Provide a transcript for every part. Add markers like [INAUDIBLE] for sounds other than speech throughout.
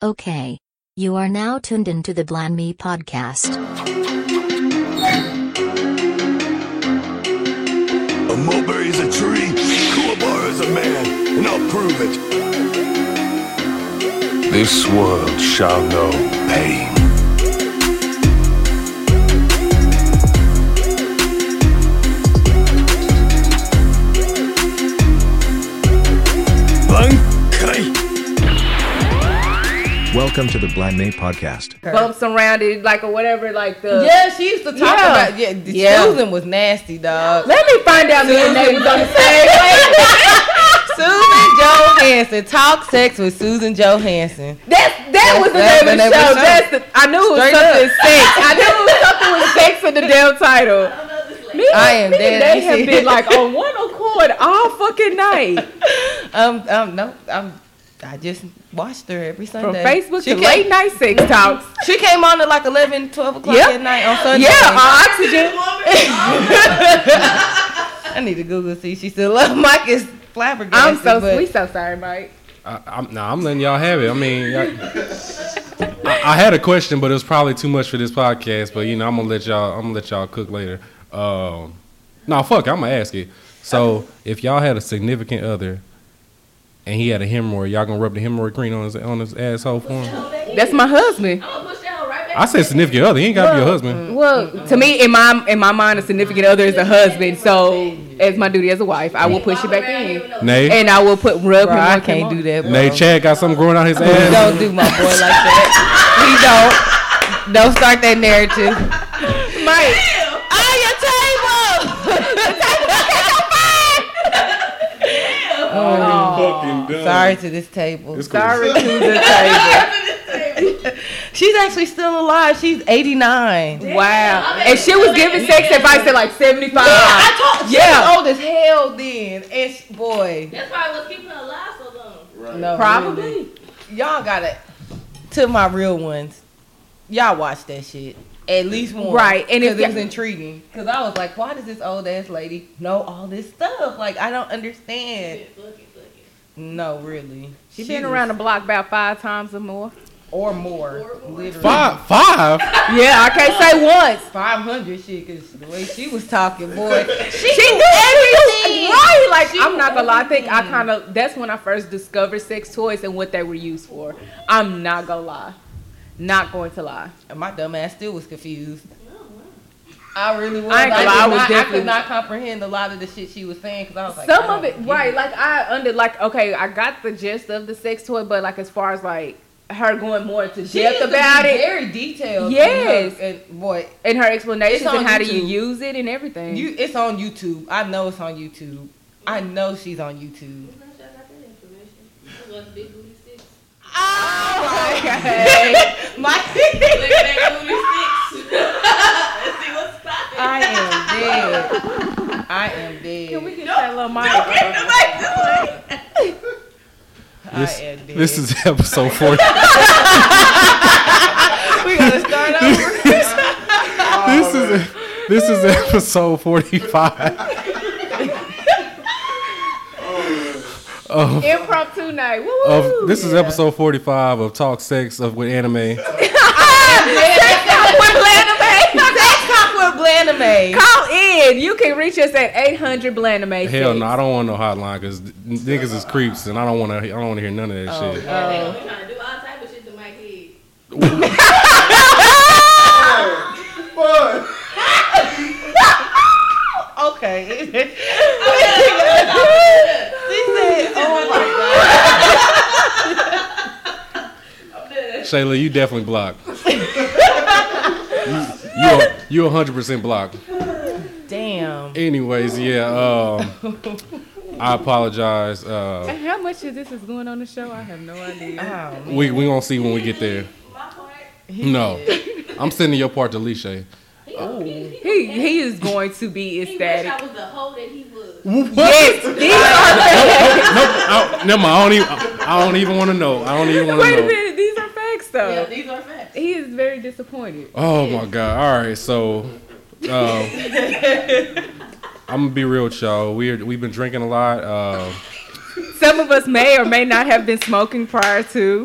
Okay. You are now tuned into the Bland Me podcast. A mulberry is a tree, Kuwabara is a man, and I'll prove it. This world shall know pain. Welcome to the Blind May podcast. bumps around it, like or whatever, like the. Yeah, she used to talk Yeah. about yeah. the Yeah. Susan was nasty, dog. Let me find out me and Nate was on the same [LAUGHS] page. Susan Johanson talk sex with Susan Johanson. That's that was the That's name of the the of show. the show. That's the. I knew it was Straight something up. sex. [LAUGHS] I knew it was something with sex in the damn title. Me, I am me dead and Nate ass have been like on one accord all fucking night. [LAUGHS] Um, um, no, I'm. I just watched her every From Sunday. Facebook she to came, late night sex [LAUGHS] talks. She came on at like 11, 12 o'clock Yep. at night on Sunday. Yeah, on oxygen. [LAUGHS] I need to Google see. She still love Mike is flabbergasted. I'm so but we so sorry, Mike. I, I'm, nah, I'm letting y'all have it. I mean, I, I, I had a question, but it was probably too much for this podcast. But you know, I'm gonna let y'all. I'm gonna let y'all cook later. Um, no, fuck. I'm gonna ask it. So, if y'all had a significant other, and he had a hemorrhoid, y'all gonna rub the hemorrhoid cream on his on his asshole for him? That's my husband. I said significant other. He ain't gotta be your husband. Well, to me, in my in my mind, a significant other is a husband. So, as my duty as a wife, I will push it back in, Nay, and I will put rub bro, him. I can't do that. Bro. Nay, Chad got something growing out his ass. Don't do my boy like that. He don't. Don't start that narrative. [LAUGHS] Mike, Sorry to this table. sorry to [LAUGHS] the table. [LAUGHS] She's actually still alive. She's 89. Wow, and she was giving sex advice at like seventy five. I told she Yeah. was old as hell then. And she, boy, That's probably what's keeping her alive so long. no, Probably. really. Y'all got it. To my real ones, y'all watch that shit. At least one. Right, and if it was intriguing. Because I was like, why does this old ass lady know all this stuff? Like, I don't understand. Fuck it. No, really. She been around the block about five times or more. Or more. Literally. Five, five. Yeah, I can't say once. 500 shit, because the way she was talking, boy. [LAUGHS] She, knew everything. Right, like I'm not gonna lie. I think I kind of that's when I first discovered sex toys and what they were used for. I'm not gonna lie. Not going to lie. And my dumb ass still was confused. I really was. I ain't gonna did lie, I was not, I could not comprehend a lot of the shit she was saying because I was like, Some of it, don't right? Like I under like okay, I got the gist of the sex toy, but like as far as like her going more into She depth used to about it Very detailed. Yes. her- and boy, and her explanations on and how do you use it and everything. you it's on YouTube. I know it's on YouTube. I know she's on YouTube. Oh my [LAUGHS] god. my [LAUGHS] Look at that booty sticks. Let's see what's popping. I am dead. I am dead. Can we get that little mic? Don't get the mic to this, this is episode 40. [LAUGHS] we gotta start over. this is this is episode 45. Of, Impromptu night. Woo of this is episode forty five of Talk Sex of with Anime. [LAUGHS] Sex talk with Blandame. [LAUGHS] Call in. You can reach us at 800 Blandame. Hell no, I don't want no hotline because niggas is creeps and I don't want to. I don't want to hear none of that oh, shit. Oh. Yeah, we trying to do all type of shit to Mike Head. [LAUGHS] Okay. she said, "Oh my Shayla, you definitely blocked. [LAUGHS] you you you hundred percent blocked. damn." Anyways, yeah. Um, I apologize. Uh, And how much of this is going on the show? I have no idea. Oh, we we gonna see when we get there. No, I'm sending your part to Lisha. He he is going to be He wish ecstatic. I was the hoe that he was. Yes, these are [LAUGHS] I, never mind. I don't even. I don't even want to know. I don't even want to know. Wait a know. minute, these are facts though. Yeah, these are facts. He is very disappointed. Oh my god! All right, so uh, [LAUGHS] I'm gonna be real with y'all. We're we've been drinking a lot. Uh, Some of us may or may not have been smoking prior to.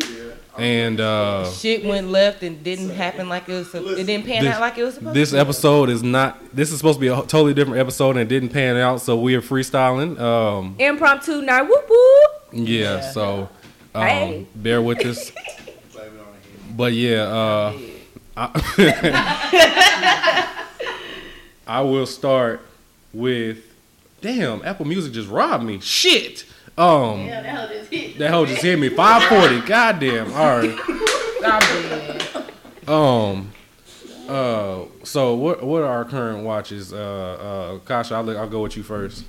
and uh, Shit went left and didn't happen like it was. It didn't pan This- out like it was supposed this to. episode is not. This is supposed to be a totally different episode, and it didn't pan out. So we are freestyling. Um, Impromptu night. Whoop whoop. yeah. So um, Hey. bear with us. [LAUGHS] But yeah, uh, [LAUGHS] I, [LAUGHS] I will start with. Damn, Apple Music just robbed me. Shit. Um, Yeah, that hoe just hit. that hoe just hit me. Five forty. [LAUGHS] Goddamn. All right. Um. Uh. So what? What are our current watches? Uh. Uh. Kasha, I'll, I'll go with you first.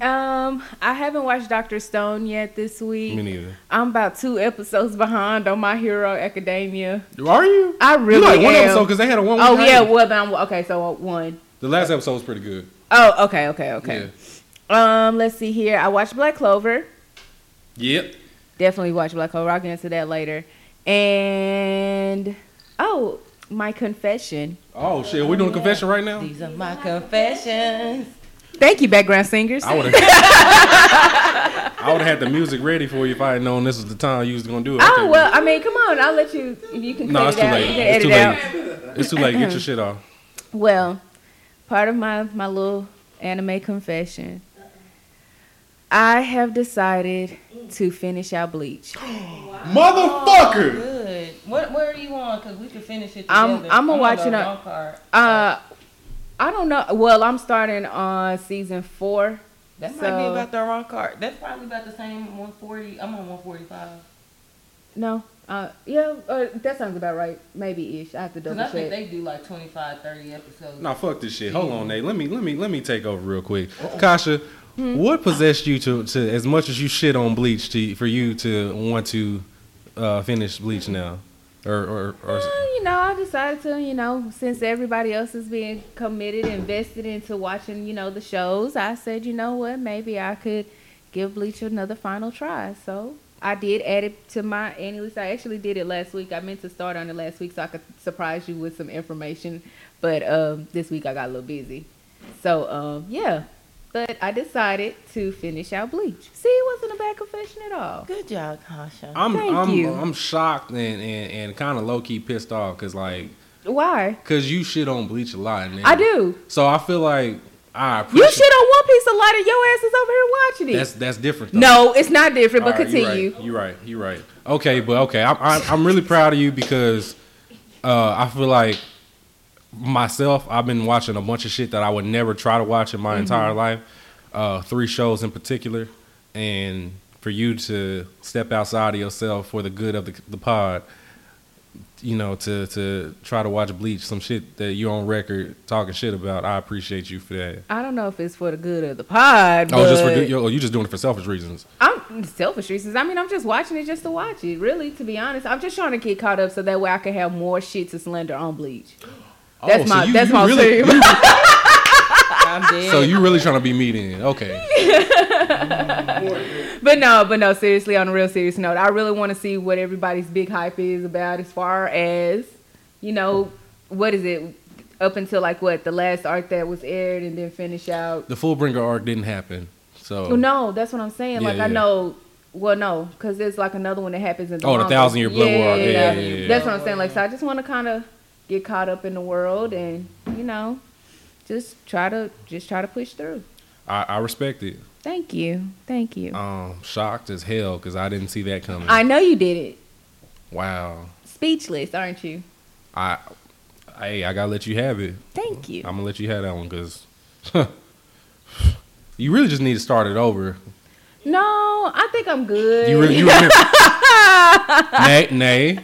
Um, I haven't watched Doctor Stone yet this week. Me neither. I'm about two episodes behind on My Hero Academia. Are you? I You really like one am. episode because they had a one. oh week yeah, hiatus. well then I'm okay. So one. The last episode was pretty good. Oh okay, okay, okay. Um, let's see here. I watched Black Clover. Yep. Definitely watch Black Clover. I'll get into that later. And oh, my confession. Oh shit, We're doing confession right now? These are my confessions. Thank you, background singers. I would have. [LAUGHS] I would have had the music ready for you if I had known this was the time you was gonna do it. Oh Okay. well, I mean, come on. I'll let you. If you can No, it's it too out. late. You can It's edit too it out. late. It's too late. Get your [LAUGHS] shit off. Well, part of my my little anime confession. I have decided to finish out Bleach. [GASPS] Motherfucker. Good. What? Where are you on? Cause we could finish it together. I'm- I'm on watching the a- wrong part. Uh, I don't know. Well, I'm starting on season four. That might be about the wrong card. That's probably about the same 140. I'm on 145. No. Uh, yeah, uh, that sounds about right. Maybe ish. I have to Cause double I think check. they do like 25, 30 episodes. Nah, fuck this shit. Hold on, Nate. Let me let me let me take over real quick. Kasha, what possessed you to, to as much as you shit on Bleach to for you to want to uh, finish Bleach now, or or, or you know, I decided to, you know, since everybody else is being committed, invested into watching, you know, the shows, I said, you know what, maybe I could give Bleach another final try. So I did add it to my annual list. I actually did it last week. I meant to start on it last week so I could surprise you with some information, but um, this week I got a little busy. So um, yeah, but I decided to finish out Bleach. See, it wasn't a bad confession at all. Good job, Kasha. I'm Thank I'm you. I'm shocked and and, and kind of low key pissed off because like Why? because you shit on Bleach a lot. Man. I do. So I feel like I You shit on One Piece a lot, and your ass is over here watching it. That's that's different. Though. no, it's not different. But All right, continue. You're right. You're right. You're right. Okay, but okay, I'm I'm, I'm really proud of you because uh, I feel like myself. I've been watching a bunch of shit that I would never try to watch in my Mm-hmm. entire life. Uh, three shows in particular, and for you to step outside of yourself for the good of the, the pod. You know, to to try to watch Bleach, some shit that you're on record talking shit about. I appreciate you for that. I don't know if it's for the good of the pod. Oh, just for you, oh, you just doing it for selfish reasons. I'm selfish reasons. I mean, I'm just watching it just to watch it. Really, to be honest, I'm just trying to get caught up so that way I can have more shit to slender on Bleach. That's Oh, so my you- that's you my really- team. [LAUGHS] I'm dead. So you really trying to be me then? Okay. [LAUGHS] But no, but no, seriously, on a real serious note, I really want to see what everybody's big hype is about as far as, you know, what is it up until like what the last arc that was aired and then finish out. The Fullbringer arc didn't happen. So Well, no, that's what I'm saying. Yeah, like I know, well, no, because there's like another one that happens in the Oh, the. Thousand Year Blood War. Yeah, yeah, yeah, yeah. That's what I'm saying. Like, so I just want to kind of get caught up in the world and you know, just try to just try to push through. I, I respect it. Thank you, thank you. Um, shocked as hell because I didn't see that coming. I know you did it. wow. Speechless, aren't you? I, hey, I gotta let you have it. Thank you. I'm gonna let you have that one because [LAUGHS] you really just need to start it over. No, I think I'm good. You really, you remember? [LAUGHS] nay, nay.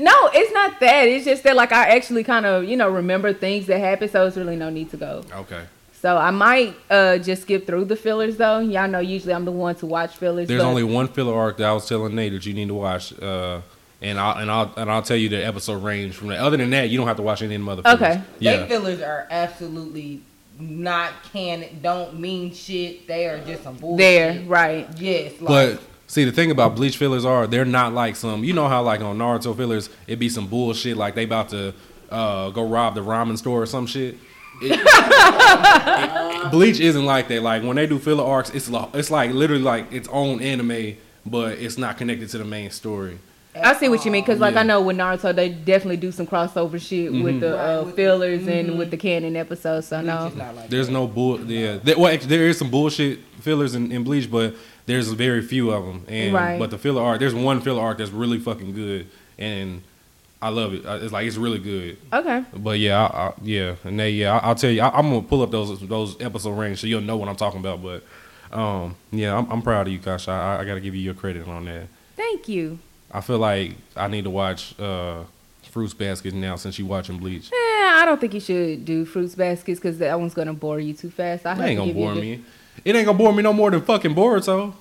No, it's not that. It's just that like I actually kind of you know remember things that happened, so it's really no need to go. Okay. So I might uh just skip through the fillers though. Y'all know usually I'm the one to watch fillers. There's but- only one filler arc that I was telling Nate that you need to watch. Uh, and I'll and I'll and I'll tell you the episode range from that. Other than that, you don't have to watch any of the other. fillers. Okay. They Yeah. fillers are absolutely not canon. Don't mean shit. They are just some bullshit. there, right? Yes. Like, But see, the thing about bleach fillers are they're not like some. You know how like on Naruto fillers, it be some bullshit like they about to uh, go rob the ramen store or some shit. It- [LAUGHS] it- bleach isn't like that. Like when they do filler arcs, it's lo- it's like literally like its own anime, but it's not connected to the main story. I see what you mean because, like, Yeah. I know with Naruto, they definitely do some crossover shit with the Right, uh, with the- fillers and with the canon episodes. So no, It's like There's no bull. Yeah, there, well, actually, there is some bullshit fillers in, in Bleach, but there's very few of them. And Right. but the filler arc, there's one filler arc that's really fucking good, and I love it. It's like it's really good. okay, But yeah, I, I, yeah, and they yeah, I, I'll tell you, I, I'm gonna pull up those those episode range so you'll know what I'm talking about. But um, yeah, I'm, I'm proud of you, Kasha. I, I got to give you your credit on that. thank you. I feel like I need to watch uh, Fruits Basket now since you watching Bleach. Eh, I don't think you should do fruits baskets because that one's gonna bore you too fast. I ain't to gonna bore the- me. It ain't gonna bore me no more than fucking Boruto.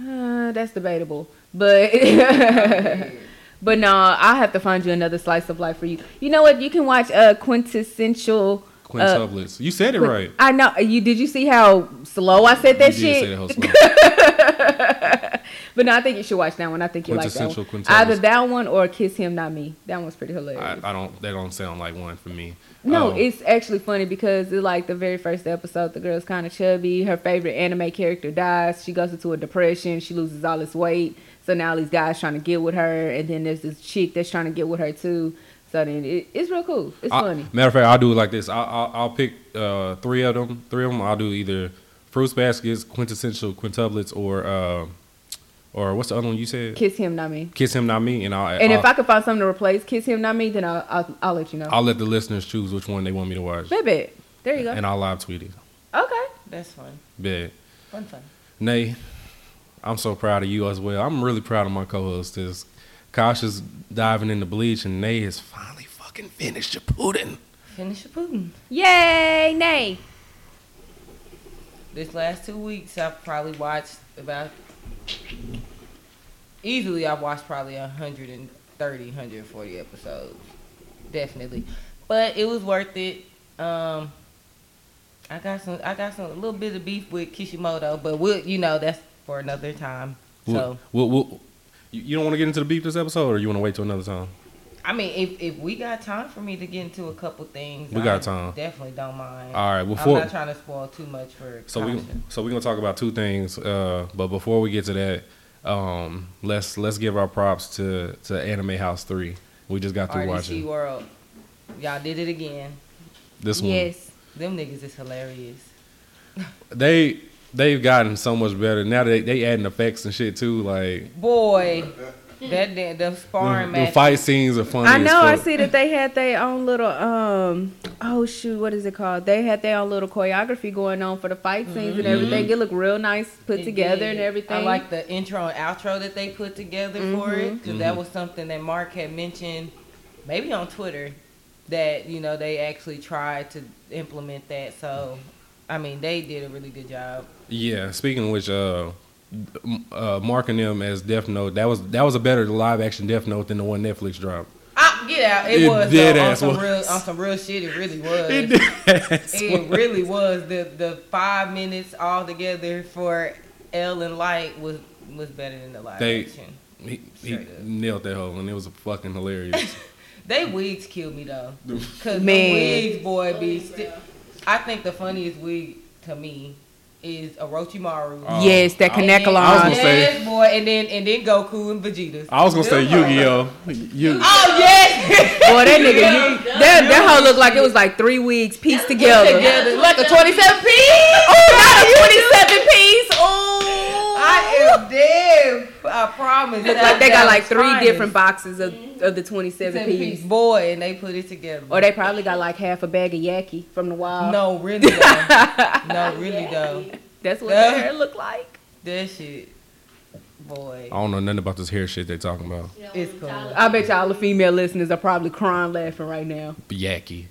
Uh, that's debatable, but [LAUGHS] but no, I'll have to find you another slice of life for you. You know what? You can watch uh, quintessential. uh, Quintuplets. you said it Quin- right. I know you. Did you see how slow I said that shit? that. [LAUGHS] But no, I think you should watch that one. I think you like that one. quintuplets. Either that one or Kiss Him Not Me. That one's pretty I, hilarious. I don't. That don't sound like one for me. No, Um, it's actually funny because it's like the very first episode. The girl's kind of chubby. Her favorite anime character dies. She goes into a depression. She loses all this weight. So now these guys trying to get with her, and then there's this chick that's trying to get with her too. So then it, it's real cool. It's I- funny. Matter of fact, I'll do it like this. I, I'll, I'll pick uh, three of them. Three of them. I'll do either fruits baskets, quintessential quintuplets, or uh, or what's the other one you said? Kiss Him Not Me. Kiss him, not me. And I'll And I'll, if uh, I could find something to replace Kiss Him Not Me, then I'll I'll, I'll let you know. I'll let the listeners choose which one they want me to watch, Baby, there you go. and I'll live tweet it. okay. That's fun. Bet. Fun, fun. Nay, I'm so proud of you as well. I'm really proud of my co-host. This Kasha's diving into bleach, and Nay has finally fucking finished your pudding. Finish your Putin. Yay, nay. This last two weeks, I've probably watched about easily. I've watched probably 130, 140 episodes, definitely. But it was worth it. Um, I got some. I got some a little bit of beef with Kishimoto, but we'll, you know, that's for another time. So We'll, we'll, we'll- you you don't want to get into the beef this episode, or you want to wait till another time? I mean, if if we got time for me to get into a couple things, We I got time. Definitely don't mind. All right, before I'm not trying to spoil too much for. So we so we're gonna talk about two things. Uh, but before we get to that, um, let's let's give our props to to Anime House Three. We just got through RDC watching World. Y'all did it again. this one. Yes. Them niggas is hilarious. [LAUGHS] They they've gotten so much better now. That they they adding effects and shit too. Like Boy, that damn the the, sparring the match. fight scenes are funny. I as know. I see that they had their own little um. Oh shoot, what is it called? They had their own little choreography going on for the fight scenes and everything. It looked real nice, put It together did. and everything. I like the intro and outro that they put together for it because Mm-hmm. that was something that Mark had mentioned, maybe on Twitter, that you know they actually tried to implement that. So, I mean, they did a really good job. Yeah. Speaking of which, uh, m- uh, Mark and them as Death Note. That was that was a better live action Death Note than the one Netflix dropped. Ah, get out! It, It was dead though, on some was. real on some real shit. It really [LAUGHS] was. It really was. The the five minutes all together for L and Light was was better than the live They- action. He, he nailed that hole, and it was fucking hilarious. [LAUGHS] They wigs killed me though, [LAUGHS] cause the wigs boy be. Sti- I think the funniest wig to me is Orochimaru. Oh. yes, that And then- Kanekalon. I was gonna say- yes, boy, and then and then Goku and Vegeta. I was gonna say Yu-Gi-Oh. You, Oh yes, Boy, that nigga, you, that that hoe looked like it was like three weeks pieced together. together like a twenty-seven piece. Oh, not a twenty-seven piece. Oh, I am dead. I promise. Look like they got like three different boxes of, of the twenty-seven piece. piece boy, and they put it together. Or they probably got like half a bag of yaki from the wild. no, really though. [LAUGHS] no, really though. that's what Yeah. their hair look like. That shit, boy, I don't know nothing about this hair shit they talking about. it's cool. I bet y'all the female listeners are probably crying laughing right now. Yaki.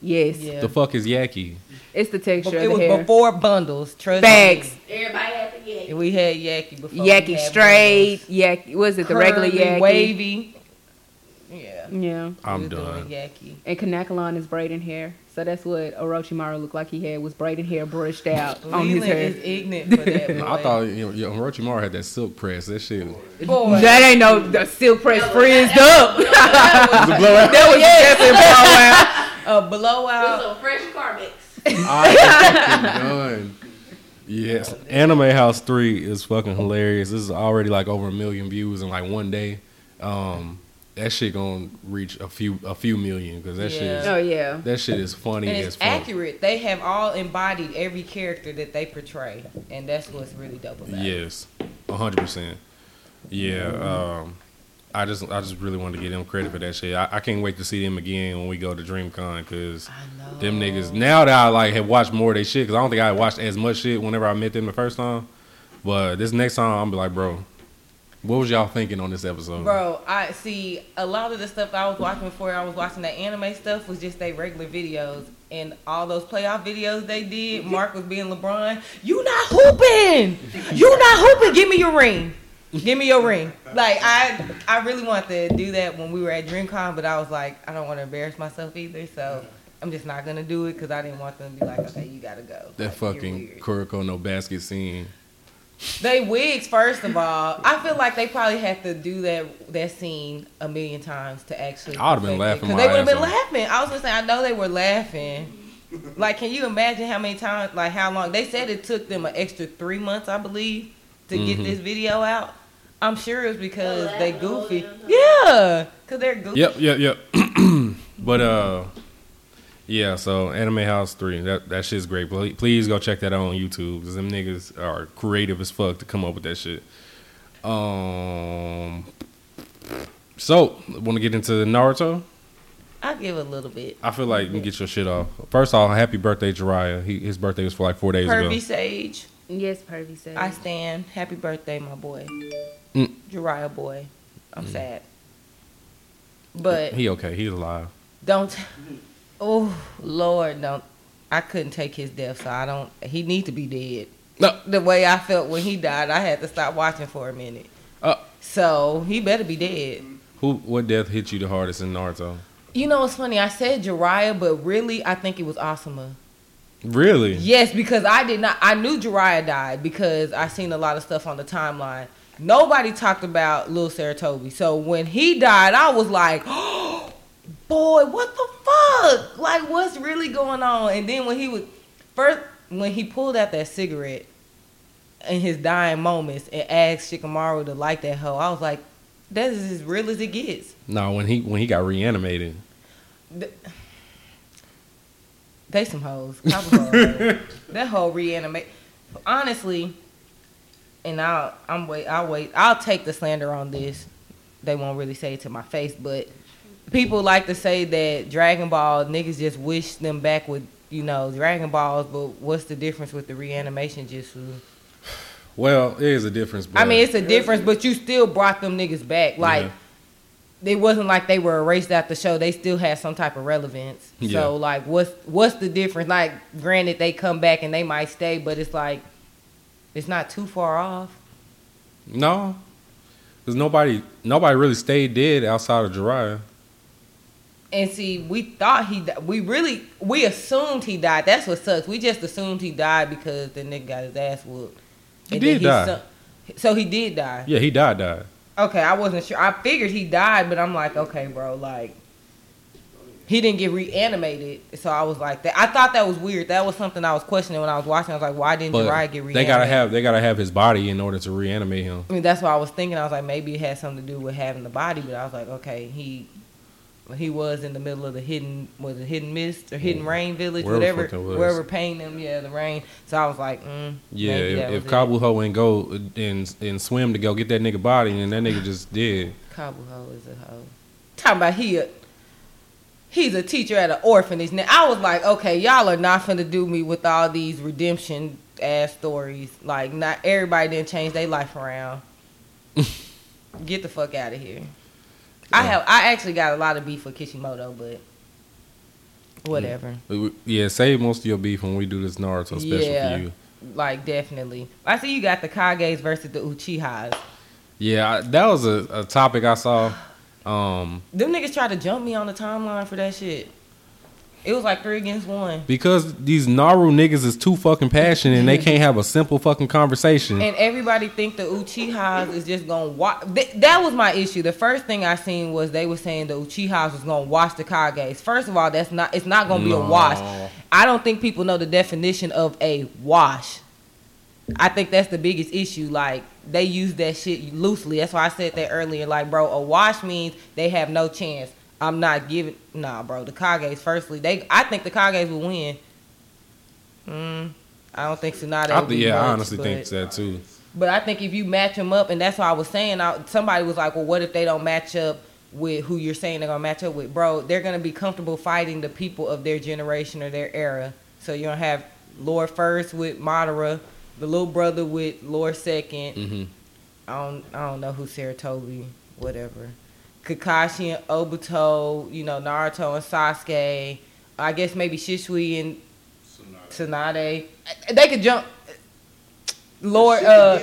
Yes, Yeah. The fuck is Yaki? It's the texture It of was hair. before bundles. Trust Bags, me. Everybody had to get. We had Yaki before. we yaki had straight, yaki. Was bundles. it the regular Curly, yaki? wavy. Yeah. Yeah. I'm we doing done. Yaki. And Kanekalon is braiding hair. So that's what Orochimaru looked like he had was braiding hair brushed out [LAUGHS] on his hair. is ignorant for that. [LAUGHS] Boy. I thought you know, yo, Orochimaru had that silk press. That shit. boy. That ain't no the silk press frizzed up. The blowout. that was definitely a blowout. [LAUGHS] was a fresh Carmex. I done. Yes, Anime House Three is fucking hilarious. This is already like over a million views in like one day. Um, that shit gonna reach a few a few million because that shit is, Oh yeah. that shit is funny And as it's fuck. accurate. They have all embodied every character that they portray, and that's what's really dope about. Yes, hundred percent. Yeah. Um, I just I just really wanted to give them credit for that shit. I, I can't wait to see them again when we go to DreamCon because them niggas now that I like have watched more of their shit because I don't think I watched as much shit whenever I met them the first time. But this next time I'm be like, bro, what was y'all thinking on this episode? Bro, I see a lot of the stuff I was watching before I was watching that anime stuff was just they regular videos. And all those playoff videos they did, Mark was being LeBron. You not hooping. You not hooping. Give me your ring. Give me your ring. Like I, I really wanted to do that when we were at DreamCon, but I was like, I don't want to embarrass myself either, so I'm just not gonna do it because I didn't want them to be like, okay, you gotta go. that Like, fucking. Kuroko no basket scene. They wigs first of all. I feel like they probably had to do that that scene a million times to actually. I would've been perfect it, laughing they would have been laughing. I was gonna say I know they were laughing. Like, can you imagine how many times? Like, how long? They said it took them an extra three months, I believe, to Mhm. get this video out. I'm sure it's because Oh, they goofy. damn. Yeah, because they're goofy. Yep, yep, yep. [CLEARS THROAT] but uh, yeah. So Anime House three, that that shit's great. Please, please go check that out on YouTube because them niggas are creative as fuck to come up with that shit. Um. So, want to get into Naruto? I give a little bit. I feel like you can get your shit off. First off, happy birthday, Jiraiya. He, his birthday was for like four days Pervy ago. Sage, Yes, Pervy Sage. I stand. Happy birthday, my boy. Mm. Jiraiya boy. I'm sad. But He okay. He's alive. don't oh Lord, don't I couldn't take his death, so I don't he need to be dead. No. The way I felt when he died, I had to stop watching for a minute. Uh, So he better be dead. who? What death hit you the hardest in Naruto? You know what's funny? I said Jiraiya, but really I think it was Asuma. Really? Yes, because I did not. I knew Jiraiya died because I seen a lot of stuff on the timeline. Nobody talked about Lil Sarutobi. So when he died, I was like, oh, [GASPS] boy, what the fuck? Like, what's really going on? And then when he was first, when he pulled out that cigarette in his dying moments and asked Shikamaru to light that hoe, I was like, that is as real as it gets. No, when he when he got reanimated. They some hoes. [LAUGHS] that whole reanimate. Honestly, and I'll I'm wait. I'll wait. I'll take the slander on this. They won't really say it to my face, but people like to say that Dragon Ball niggas just wish them back with you know Dragon Balls. But what's the difference with the reanimation jutsu? Well, it is a difference. But I mean, it's a difference, but you still brought them niggas back. Like Yeah. it wasn't like they were erased out the show. They still had some type of relevance. Yeah. So like, what's what's the difference? Like, granted, they come back and they might stay, but it's like it's not too far off. no, because nobody nobody really stayed dead outside of Jiraiya. And see, we thought he, di- we really, we assumed he died. That's what sucks. We just assumed he died because the nigga got his ass whooped. He And then did die. So he did die. Yeah, he died. Died. Okay, I wasn't sure. I figured he died, but I'm like, okay, bro, like he didn't get reanimated. So I was like, that. I thought that was weird. That was something I was questioning when I was watching. I was like, why didn't But Jiraiya get reanimated? they gotta have they gotta have his body in order to reanimate him. I mean, that's what I was thinking. I was like, maybe it had something to do with having the body, but I was like, okay, he he was in the middle of the hidden was it hidden mist or hidden rain village, Wherever whatever, fuck it was. wherever paying them, yeah, the rain. So I was like, mm, Yeah, if, if. Kabuto ain't go and and swim to go get that nigga body, and that nigga just did. Kabuto is a hoe. Talking about he a, he's a teacher at an orphanage. Now I was like, okay, y'all are not finna do me with all these redemption ass stories. Like not everybody didn't change their life around. [LAUGHS] Get the fuck out of here. I have I actually got a lot of beef with Kishimoto, but whatever. Yeah, save most of your beef when we do this Naruto special Yeah. for you. Like definitely. I see you got the Kages versus the Uchihas. Yeah, I- that was a, a topic I saw. Um, Them niggas tried to jump me on the timeline for that shit. It was like three against one. because these Naru niggas is too fucking passionate and they can't have a simple fucking conversation. And everybody think the Uchihas is just gonna watch. Th- that was my issue. The first thing I seen was they were saying the Uchihas was gonna watch the Kages. First of all, that's not. It's not gonna be No. a wash. I don't think people know the definition of a wash. I think that's the biggest issue. Like they use that shit loosely. That's why I said that earlier. Like, bro, a wash means they have no chance. I'm not giving. Nah, bro. The Kages. Firstly, they. I think the Kages will win. Mm, I don't think Sonata. I, yeah, I honestly but- think that too. but I think if you match them up, and that's what I was saying. I, somebody was like, "Well, what if they don't match up with who you're saying they're gonna match up with, bro? They're gonna be comfortable fighting the people of their generation or their era. So you're gonna have Lord first with Madara, the little brother with Lord 2nd hmm I don't, I don't know who Sarutobi, whatever. Kakashi and Obito, you know Naruto and Sasuke. I guess maybe Shisui and Tsunade. They could jump. Lord, uh,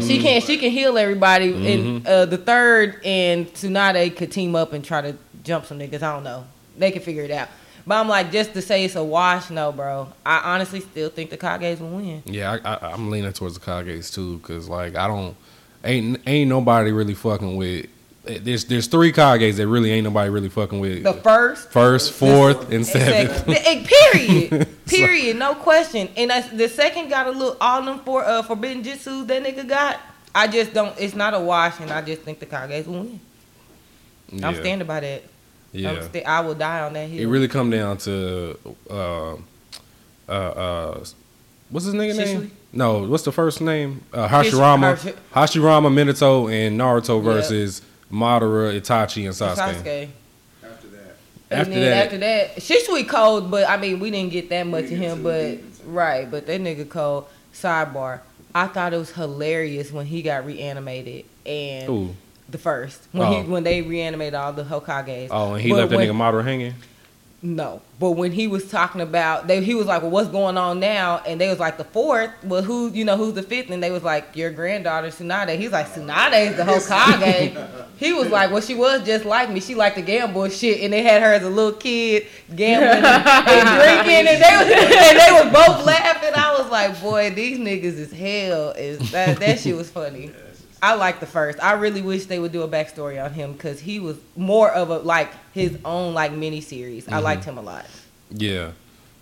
she can she can heal everybody, and uh, the third and Tsunade could team up and try to jump some niggas. I don't know. They can figure it out. But I'm like, just to say it's a wash, no, bro. I honestly still think the Kages will win. Yeah, I, I, I'm leaning towards the Kages too, cause like I don't ain't ain't nobody really fucking with. There's there's three Kages that really ain't nobody really fucking with. The first, First, fourth, and seventh. second. Eh, Period. [LAUGHS] Period. No question. And that's, the second got a little all them for uh, forbidden jutsu that nigga got. I just don't. It's not a wash, and I just think the Kages will win. I'm standing by that. Yeah, I'm sta- I will die on that hill. it really come down to uh, uh, uh, what's his nigga Shisui? name? No, what's the first name? Uh, Hashirama, Hashi- Hashirama, Minato, and Naruto Yeah. versus Madara, Itachi, and Sasuke. Sasuke. After that, And After then that- after that, Shisui cold, but I mean we didn't get that much of him. But deep right, but that nigga cold. Sidebar. I thought it was hilarious when he got reanimated and Ooh. The first when Oh. he when they reanimated all the Hokages. Oh, and he But left that when- nigga Madara hanging. No, but when he was talking about, they, he was like, "Well, what's going on now?" And they was like, "The fourth. Well, who, you know, who's the fifth? And they was like, "Your granddaughter, Tsunade." He's like, "Tsunade is the Hokage." [LAUGHS] he was like, "Well, she was just like me. She liked to gamble shit." And they had her as a little kid gambling and, and [LAUGHS] drinking, and they was, and they was both laughing. I was like, "Boy, these niggas is hell." Is that that shit was funny. I like the first. I really wish they would do a backstory on him because he was more of a like his own like mini series. I liked him a lot. Yeah,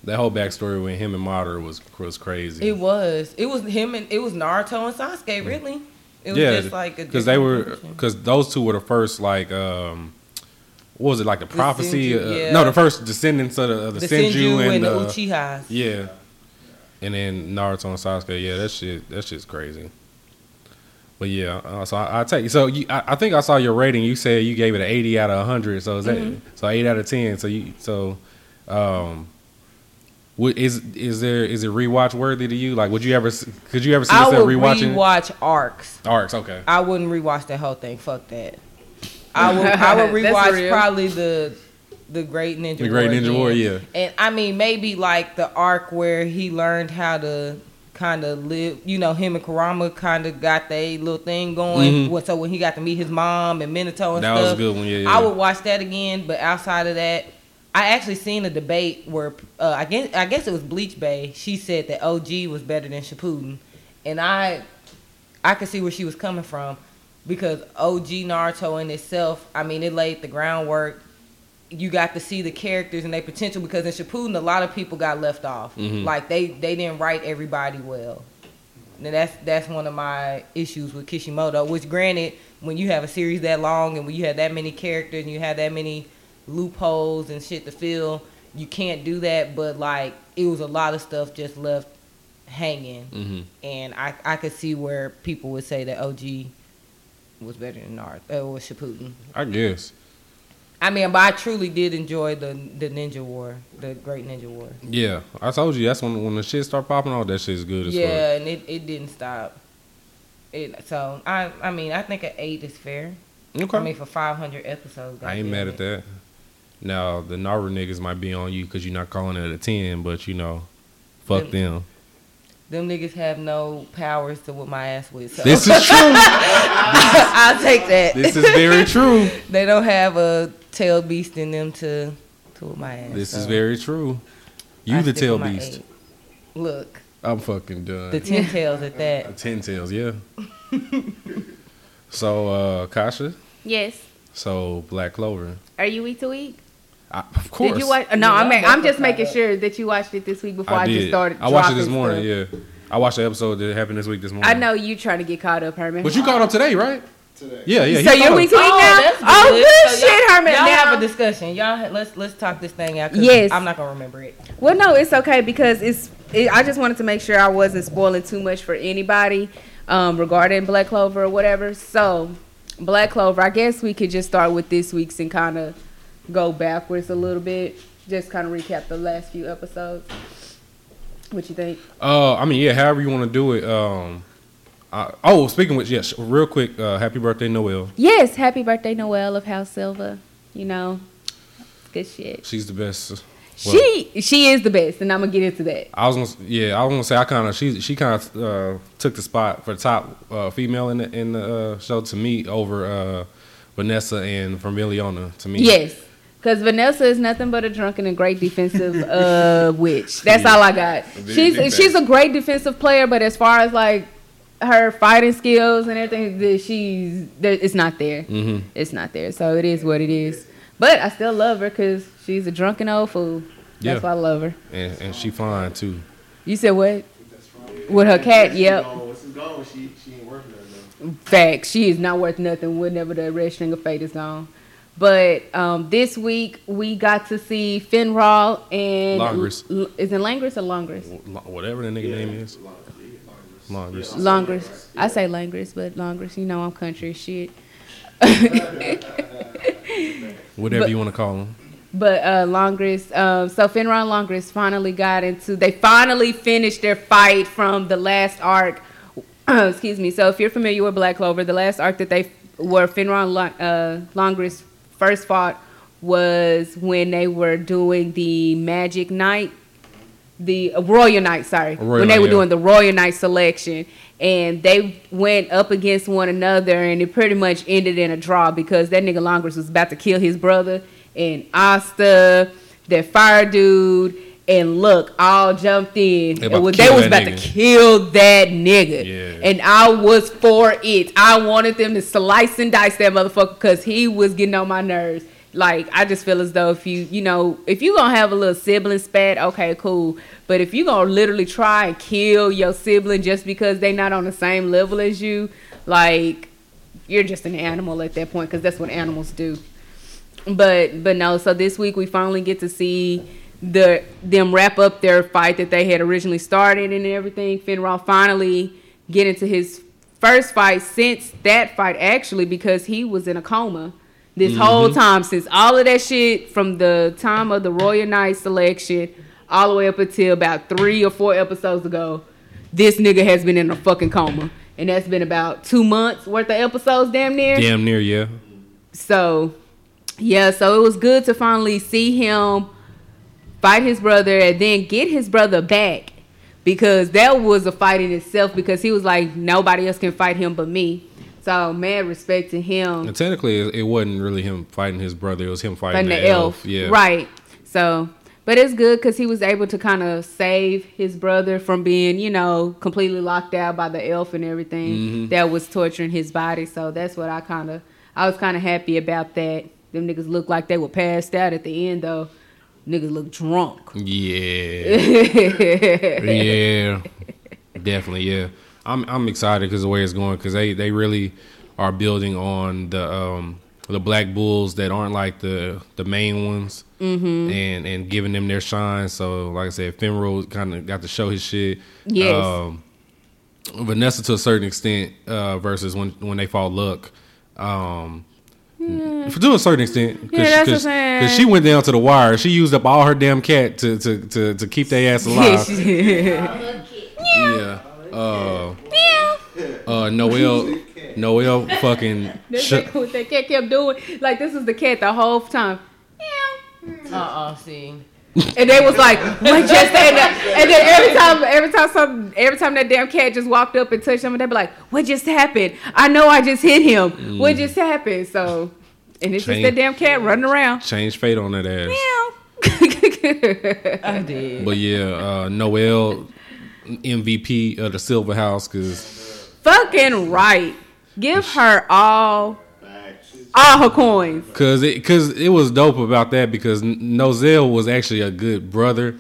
that whole backstory with him and Madara was was crazy. It was. It was him and it was Naruto and Sasuke. Really, it was yeah, just like a because they were because those two were the first like um, what was it like the prophecy? Senju, uh, yeah. No, the first descendants of the, of the, the Senju, Senju and, and, the uh, Uchihas. yeah, and then Naruto and Sasuke. Yeah, that shit that shit's crazy. But yeah, uh, so I, I take so you, I, I think I saw your rating. You said you gave it an eighty out of hundred. So is that Mm-hmm. so eight out of ten? So you so um. What, is is there is it rewatch worthy to you? Like, would you ever s- could you ever see I yourself would rewatching rewatch arcs. arcs? Okay, I wouldn't rewatch that whole thing. Fuck that. I [LAUGHS] would. I would rewatch probably the the Great Ninja. The Great War Ninja War, yeah. And I mean, maybe like the arc where he learned how to kind of live. You know, him and Kurama kind of got their little thing going. Mhm. Well, So when he got to meet his mom and Minato and That stuff, was a good one, yeah, yeah. I would watch that again. But outside of that. I actually seen a debate where uh, I guess I guess it was Bleach Bay. She said that OG was better than Shippuden, and I I could see where she was coming from because OG Naruto in itself, I mean, it laid the groundwork. You got to see the characters and their potential because in Shippuden, a lot of people got left off. Mhm. Like they they didn't write everybody well. And that's that's one of my issues with Kishimoto. Which, granted, when you have a series that long and when you have that many characters and you have that many loopholes and shit to fill, you can't do that. But like, it was a lot of stuff just left hanging hmm and I I could see where people would say that OG was better than Naruto uh, or Shippuden. I guess. I mean, but I truly did enjoy the the Ninja War, the Great Ninja War. Yeah, I told you that's when when the shit start popping off. That shit's good as Yeah, and it, it didn't stop. It so I I mean I think an eight is fair. Okay. I mean for five hundred episodes. I ain't mad it. at that. Now the Naruto niggas might be on you because you're not calling it a ten, but you know, fuck Them- them. Them niggas have no powers to whip my ass with. So This is true. [LAUGHS] I'll take that. this is very true. [LAUGHS] they don't have a tail beast in them to to whip my ass. This is so very true. You I the tail beast. eight. Look, I'm fucking done. the ten tails at that. Ten tails, yeah. so uh Kasha, Yes. so Black Clover. Are you week to week? I, of course. Did you watch? No, Yeah, I'm. I'm I'm just making caught sure that you watched it this week before I, I just did. started. I watched it this morning. stuff. Yeah. I watched the episode that happened this week this morning. I know you trying to get caught up, Herman. But you caught up today, right? Today. Yeah, yeah. so you're caught week up. Oh, now? Oh, good. good So shit, Herman. Y'all now, have a discussion. Y'all let's let's talk this thing out. 'cause Yes. I'm not gonna remember it. Well, no, it's okay because it's. It, I just wanted to make sure I wasn't spoiling too much for anybody um, regarding Black Clover or whatever. So, Black Clover, I guess we could just start with this week's and kind of go backwards a little bit. Just kind of recap the last few episodes. What you think? Uh, I mean, yeah. However you want to do it. Um, I, oh, speaking of which, yes. Real quick, uh, happy birthday, Noel. Yes, happy birthday, Noel of House Silva. You know, good shit. She's the best. she she is the best, and I'm gonna get into that. I was gonna, yeah, I was gonna say I kind of she she kind of uh, took the spot for the top uh, female in the in the uh, show to me over uh, Vanessa and Vermiliona to me. Yes. Because Vanessa is nothing but a drunken and great defensive uh, [LAUGHS] witch. That's Yeah. all I got. She's she's a great defensive player, but as far as like her fighting skills and everything, that she's there, it's not there. Mhm. It's not there. So it is what it is. But I still love her because she's a drunken old fool. That's Yeah. why I love her. and and she fine too. You said what? With her cat? Yep. Once gone, she, she ain't worth nothing. Fact, she is not worth nothing whenever the red string of fate is gone. But um, this week we got to see Finral and Longris. L- is it Langris or Longris? Lo- Whatever the nigga name is. Longest. Longris. I say Langris, but Longris. You know I'm country shit. [LAUGHS] Whatever But- you want to call them. But uh, Longris, um, so Finral and Longris finally got into. They finally finished their fight from the last arc. [CLEARS THROAT] Excuse me. So if you're familiar with Black Clover, the last arc that they were Finral and uh, Longris first fought was when they were doing the Magic Knight, the uh, Royal Knight. Sorry, Royal when they Night, were yeah. doing the Royal Knight selection, and they went up against one another, and it pretty much ended in a draw because that nigga Longris was about to kill his brother, and Asta, that fire dude, and look, all jumped in. They They, was, they was about to kill that nigga, Yeah. and I was for it. I wanted them to slice and dice that motherfucker because he was getting on my nerves. Like I just feel as though if you you know if you gonna have a little sibling spat, okay, cool. But if you gonna literally try and kill your sibling just because they not on the same level as you, like you're just an animal at that point because that's what animals do. But but no, so this week we finally get to see the them wrap up their fight that they had originally started and everything. Finral finally get into his first fight since that fight actually because he was in a coma this mm-hmm. whole time since all of that shit from the time of the Royal Knight selection all the way up until about three or four episodes ago. This nigga has been in a fucking coma. And that's been about two months worth of episodes, damn near. Damn near, yeah. So, yeah, so it was good to finally see him fight his brother and then get his brother back because that was a fight in itself because he was like, nobody else can fight him but me. So, mad respect to him. And technically, it, wasn't really him fighting his brother. It was him fighting Fighting the, the elf. elf. Yeah. Right. So, but it's good because he was able to kind of save his brother from being, you know, completely locked out by the elf and everything Mm-hmm. that was torturing his body. So that's what I kind of, I was kind of happy about that. Them niggas looked like they were passed out at the end though. Niggas look drunk. Yeah. [LAUGHS] yeah. Definitely, yeah. I'm I'm excited because the way it's going because they they really are building on the um the black bulls that aren't like the the main ones Mm-hmm. and and giving them their shine. So like I said, Finro kind of got to show his shit. Yes. Um, Vanessa to a certain extent uh, versus when when they fought Luck. Um, To a certain extent, Yeah, that's what I'm because she went down to the wire. She used up all her damn cat to to to, to keep their ass [LAUGHS] alive. yeah. Uh, uh, Noel, Noel, fucking. That's Sh- like [LAUGHS] what that cat kept doing. Like this was the cat the whole time. Uh uh see. And they was like, what just saying that? And then every time, every time some, every time that damn cat just walked up and touched them, they'd be like, what just happened? I know I just hit him. What just happened? So, and it's just that damn cat running around. Change fate on that ass. Meow. [LAUGHS] I did. But yeah, uh, Noel, MVP of the Silver House, because Fucking right. Give her all, all her coins. Cause it, cause it was dope about that because N- Nozel was actually a good brother,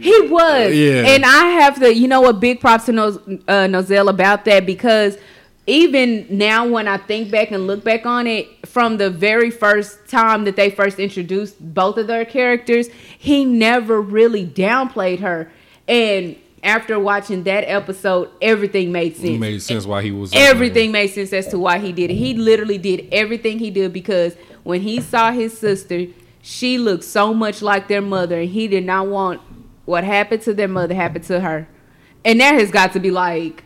He was. Yeah. And I have to, you know what, big props to Noz, uh, Nozel about that because even now when I think back and look back on it, from the very first time that they first introduced both of their characters, he never really downplayed her. And after watching that episode, everything made sense. It made sense why he was Everything made sense as to why he did it. He literally did everything he did because when he saw his sister, she looked so much like their mother, and he did not want what happened to their mother happen to her. And that has got to be like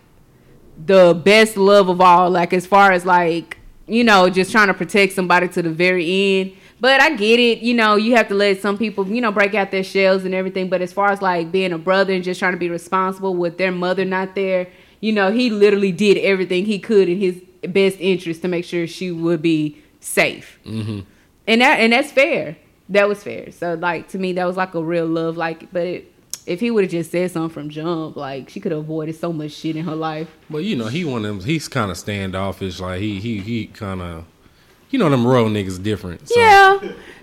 the best love of all. Like as far as like you know, just trying to protect somebody to the very end. But I get it, you know, you have to let some people, you know, break out their shells and everything. But as far as like being a brother and just trying to be responsible with their mother not there, you know, he literally did everything he could in his best interest to make sure she would be safe. hmm And that and that's fair. That was fair. So like to me, that was like a real love. Like, but it, if he would have just said something from jump, like she could have avoided so much shit in her life. But you know, he one of them. He's kind of standoffish. Like he he he kind of, you know, them royal niggas different. So Yeah,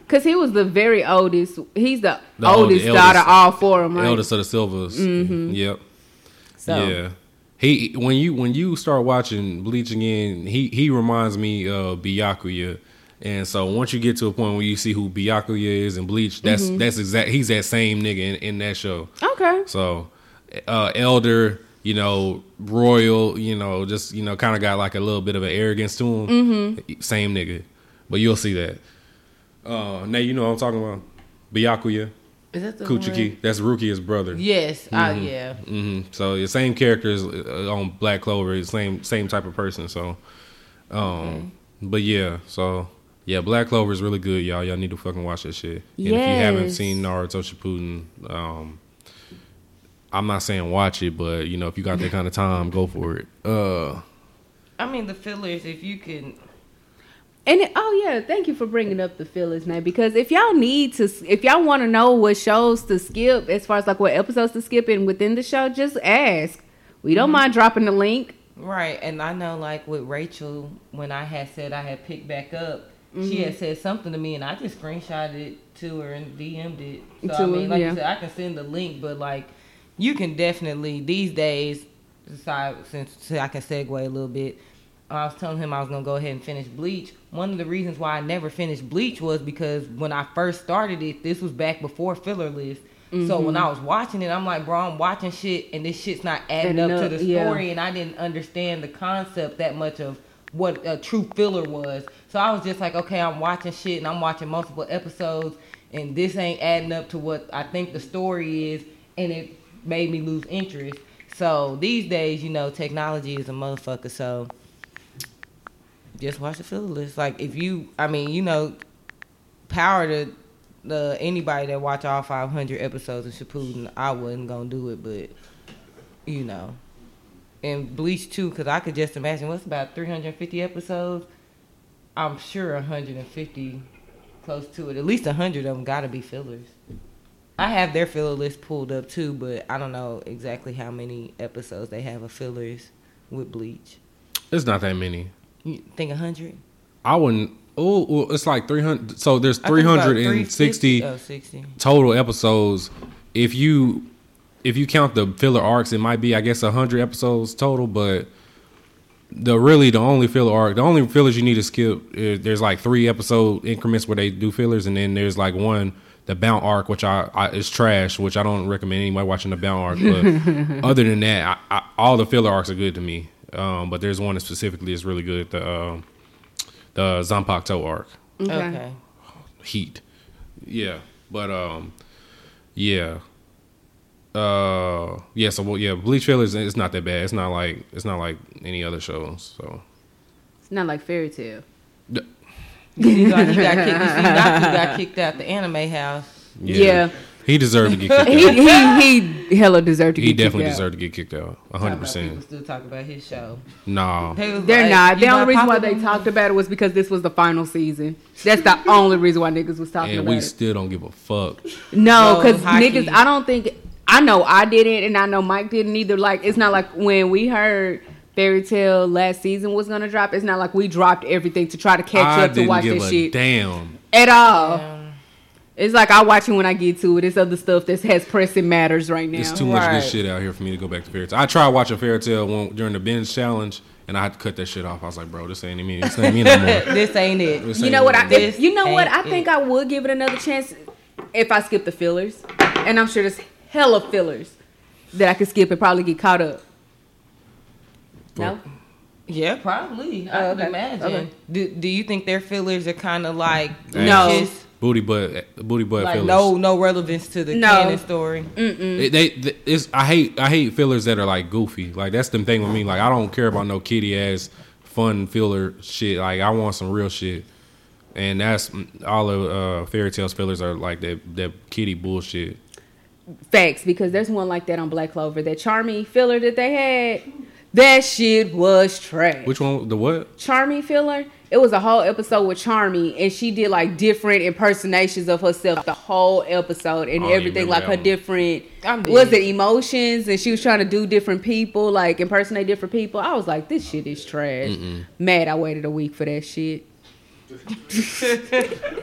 because he was the very oldest. He's the, The old- oldest, daughter, all four of them. Right? Eldest of the Silvers. Mhm. Yep. So Yeah. He when you when you start watching Bleach again, he he reminds me of Byakuya. And so once you get to a point where you see who Byakuya is in Bleach, that's Mhm. that's exact he's that same nigga in, in that show. okay. So uh elder, you know, royal, you know, just you know, kind of got like a little bit of an arrogance to him. Mhm. Same nigga. But you'll see that. Uh now you know what I'm talking about. Byakuya. Is that the Kuchiki. one? That's Rukia's brother. Yes. Oh, Mhm. yeah. hmm So the same characters uh, on Black Clover, same same type of person. So, um, but yeah, so yeah, Black Clover is really good, y'all. Y'all need to fucking watch that shit. And if you haven't seen Naruto Shippuden, um, I'm not saying watch it, but you know if you got that kind of time, go for it. Uh, I mean, the fillers, if you can. And it, oh yeah, thank you for bringing up the fillers, man. Because if y'all need to, if y'all want to know what shows to skip, as far as like what episodes to skip in within the show, just ask. We don't mind dropping the link. Right, and I know like with Rachel, when I had said I had picked back up, she Mhm. had said something to me, and I just screenshotted it to her and DM'd it. So To I her, mean, like yeah. you said, I can send the link, but like you can definitely these days. Since so I can segue a little bit, I was telling him I was gonna go ahead and finish Bleach. One of the reasons why I never finished Bleach was because when I first started it, this was back before filler list. So when Mhm. I was watching it, I'm like, bro, I'm watching shit, and this shit's not adding Adding up to up, the yeah. story, and I didn't understand the concept that much of what a true filler was. So I was just like, okay, I'm watching shit, and I'm watching multiple episodes, and this ain't adding up to what I think the story is, and it made me lose interest. So these days, you know, technology is a motherfucker. So just watch the filler list. Like if you, I mean, you know, power to the anybody that watch all 500 episodes of Shippuden. I wasn't gonna do it, but you know, and Bleach too, because I could just imagine what's about 350 episodes. I'm sure 150, close to it. At least 100 of them got to be fillers. I have their filler list pulled up too, but I don't know exactly how many episodes they have of fillers with Bleach. it's not that many. You think 100? I wouldn't. Oh, well, it's like 300. So there's I 360 350. Oh, 60. total episodes. If you if you count the filler arcs, it might be I guess 100 episodes total. But the really the only filler arc, the only fillers you need to skip, eh, there's like three episode increments where they do fillers, and then there's like one the Bount arc, which I, I is trash, which I don't recommend anybody watching the Bount arc. But [LAUGHS] other than that, I, I, all the filler arcs are good to me. Um, but there's one that specifically is really good. The um, the Zanpakuto arc. Okay. Okay. Heat. Yeah. But um yeah. Uh yeah, so well, yeah, Bleach fillers it's not that bad. It's not like it's not like any other shows. So It's not like Fairy Tail. You got, he got kicked. You see, Naku got [LAUGHS] kicked out the anime house. yeah. Yeah. He deserved to get kicked he, out. he he hella deserved to He get kicked definitely deserved to get kicked out. Talking hundred about People percent. still talk about his show. Nah. They was They're like, not. The only reason why they talked about it was because this was the final season. That's the only reason why niggas was talking And about it. we still don't give a fuck. No, No, because high niggas, key. I don't think I know I didn't, and I know Mike didn't either. Like, it's not like when we heard Fairy Tail last season was gonna drop. It's not like we dropped everything to try to catch I up to didn't watch give this a shit damn. at all. Um, It's like I watch it when I get to it. It's other stuff that has pressing matters right now. It's too much Right. good shit out here for me to go back to Fairy Tail. I tried watching Fairy Tail one, during the binge challenge, and I had to cut that shit off. I was like, bro, this ain't me. This ain't me no more. [LAUGHS] this ain't it. This You ain't know what? I if, you know what? I think it. I would give it another chance if I skip the fillers, and I'm sure there's hella fillers that I could skip and probably get caught up. No, Yeah, probably. I Oh, would okay. imagine. Okay. Do Do you think their fillers are kind of like No. just booty butt, booty butt like fillers. no no relevance to the No. canon story? It- they, th- it's I hate I hate fillers that are like goofy. Like that's the thing with me. Like I don't care about no kitty ass fun filler shit. Like I want some real shit. And that's all of uh, Fairy Tail's fillers are like that that kitty bullshit. facts because there's one like that on Black Clover. That Charmy filler that they had, that shit was trash. Which one? The what? Charmy filler. It was a whole episode with Charmy, and she did like different impersonations of herself the whole episode, and I don't even everything like her one. different. Was it emotions? And she was trying to do different people, like impersonate different people. I was like, this shit is trash. Mad, I waited a week for that shit.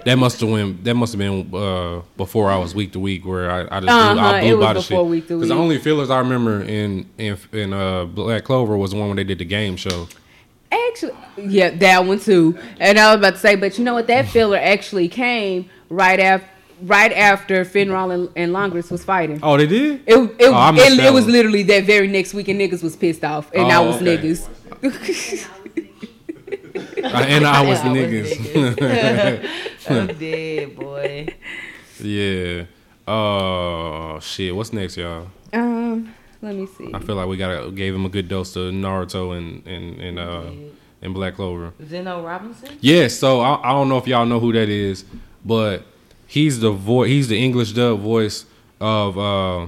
That must have went. That must have been uh, before I was week to week, where I, I just Uh-huh, blew, I blew by the shit. Because the only fillers I remember in in in uh, Black Clover was the one when they did the game show. Actually, yeah, that one too. And I was about to say, but you know what? That [LAUGHS] filler actually came right after. Right after Finral and, and Langris was fighting, Oh, they did. it it, Oh, it, it was literally that very next week, and niggas was pissed off, and I Oh, was okay. niggas. [LAUGHS] And I was the [LAUGHS] I was niggas. I'm [LAUGHS] dead, boy. yeah. Oh shit. What's next, y'all? um, let me see. I feel like we got to gave him a good dose of Naruto and and and uh and Black Clover. Zeno Robinson. Yeah, so I, I don't know if y'all know who that is, but he's the voice. He's the English dub voice of uh,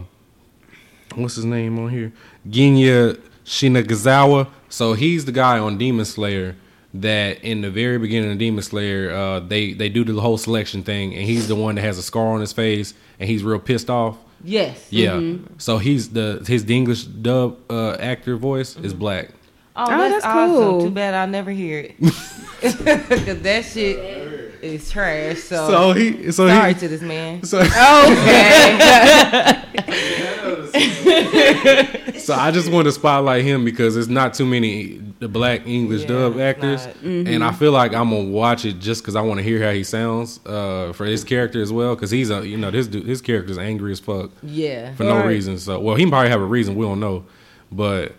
what's his name on here? Genya Shinazugawa. So he's the guy on Demon Slayer that in the very beginning of Demon Slayer, uh, they they do the whole selection thing, and he's the one that has a scar on his face, and he's real pissed off. Yes. Yeah. So he's the his the English dub uh, actor voice is black. Oh, Oh, that's, that's awesome. cool. Too bad I'll never hear it. Cause [LAUGHS] [LAUGHS] that shit is trash. So, So he so sorry he to this man. so, Okay. [LAUGHS] So I just want to spotlight him because there's not too many the black English Yeah, dub it's actors, not. and I feel like I'm gonna watch it just because I want to hear how he sounds uh, for his character as well. Because he's a you know this dude, his character's angry as fuck Yeah. for no reason. So well, he probably have a reason we don't know, but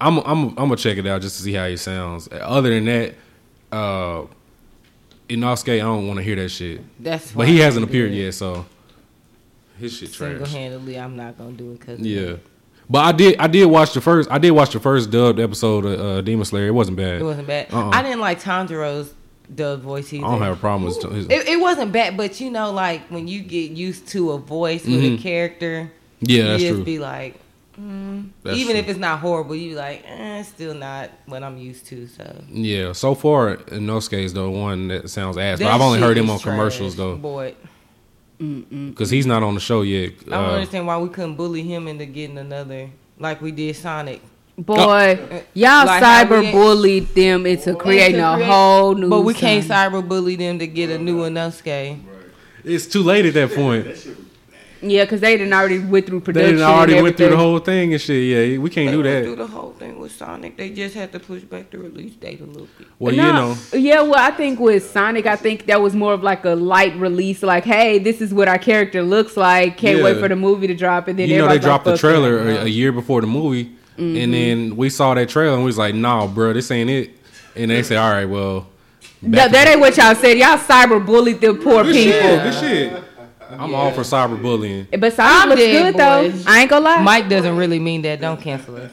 I'm I'm I'm gonna check it out just to see how he sounds. Other than that, uh, Inosuke, I don't want to hear that shit. That's. But he hasn't appeared yet, so his shit Single handedly, I'm not gonna do it. Cause Yeah. But I did I did watch the first I did watch the first dubbed episode of uh, Demon Slayer. It wasn't bad. it wasn't bad. Uh-uh. I didn't like Tanjiro's dub voice either. I don't have a problem with his, It, it wasn't bad, but you know, like when you get used to a voice with a Mhm. character, Yeah, you that's just true. be like, mm. Even true. if it's not horrible, you be like, eh, it's still not what I'm used to. So Yeah, so far Inosuke is the one that sounds ass. But I've only heard him is on commercials though, Boy, because he's not on the show yet. I don't Uh, understand why we couldn't bully him into getting another like we did Sonic. Boy, y'all Like cyber bullied them into creating Into a whole new. But we can't cyber bully them to get a new Inosuke. it's too late at that point. Yeah, because they didn't already went through production. They production. done already went through the whole thing and shit. Yeah, we can't do They went that. through the whole thing with Sonic. They just had to push back the release date a little bit. Well, you know, Yeah, well, I think with Sonic, I think that was more of like a light release. Like, hey, this is what our character looks like. Can't Yeah. wait for the movie to drop. And then you know they everybody's like, dropped the trailer a, a year before the movie, Mm-hmm. and then we saw that trailer and we was like, "Nah, bro, this ain't it." And they said, "All right, well." No, that ain't what y'all said. Y'all cyber bullied them poor Good people. shit. Good shit. I'm all for cyberbullying. But Sonic I'm looks dead, good though. boys. I ain't gonna lie. Mike doesn't really mean that. Don't cancel us.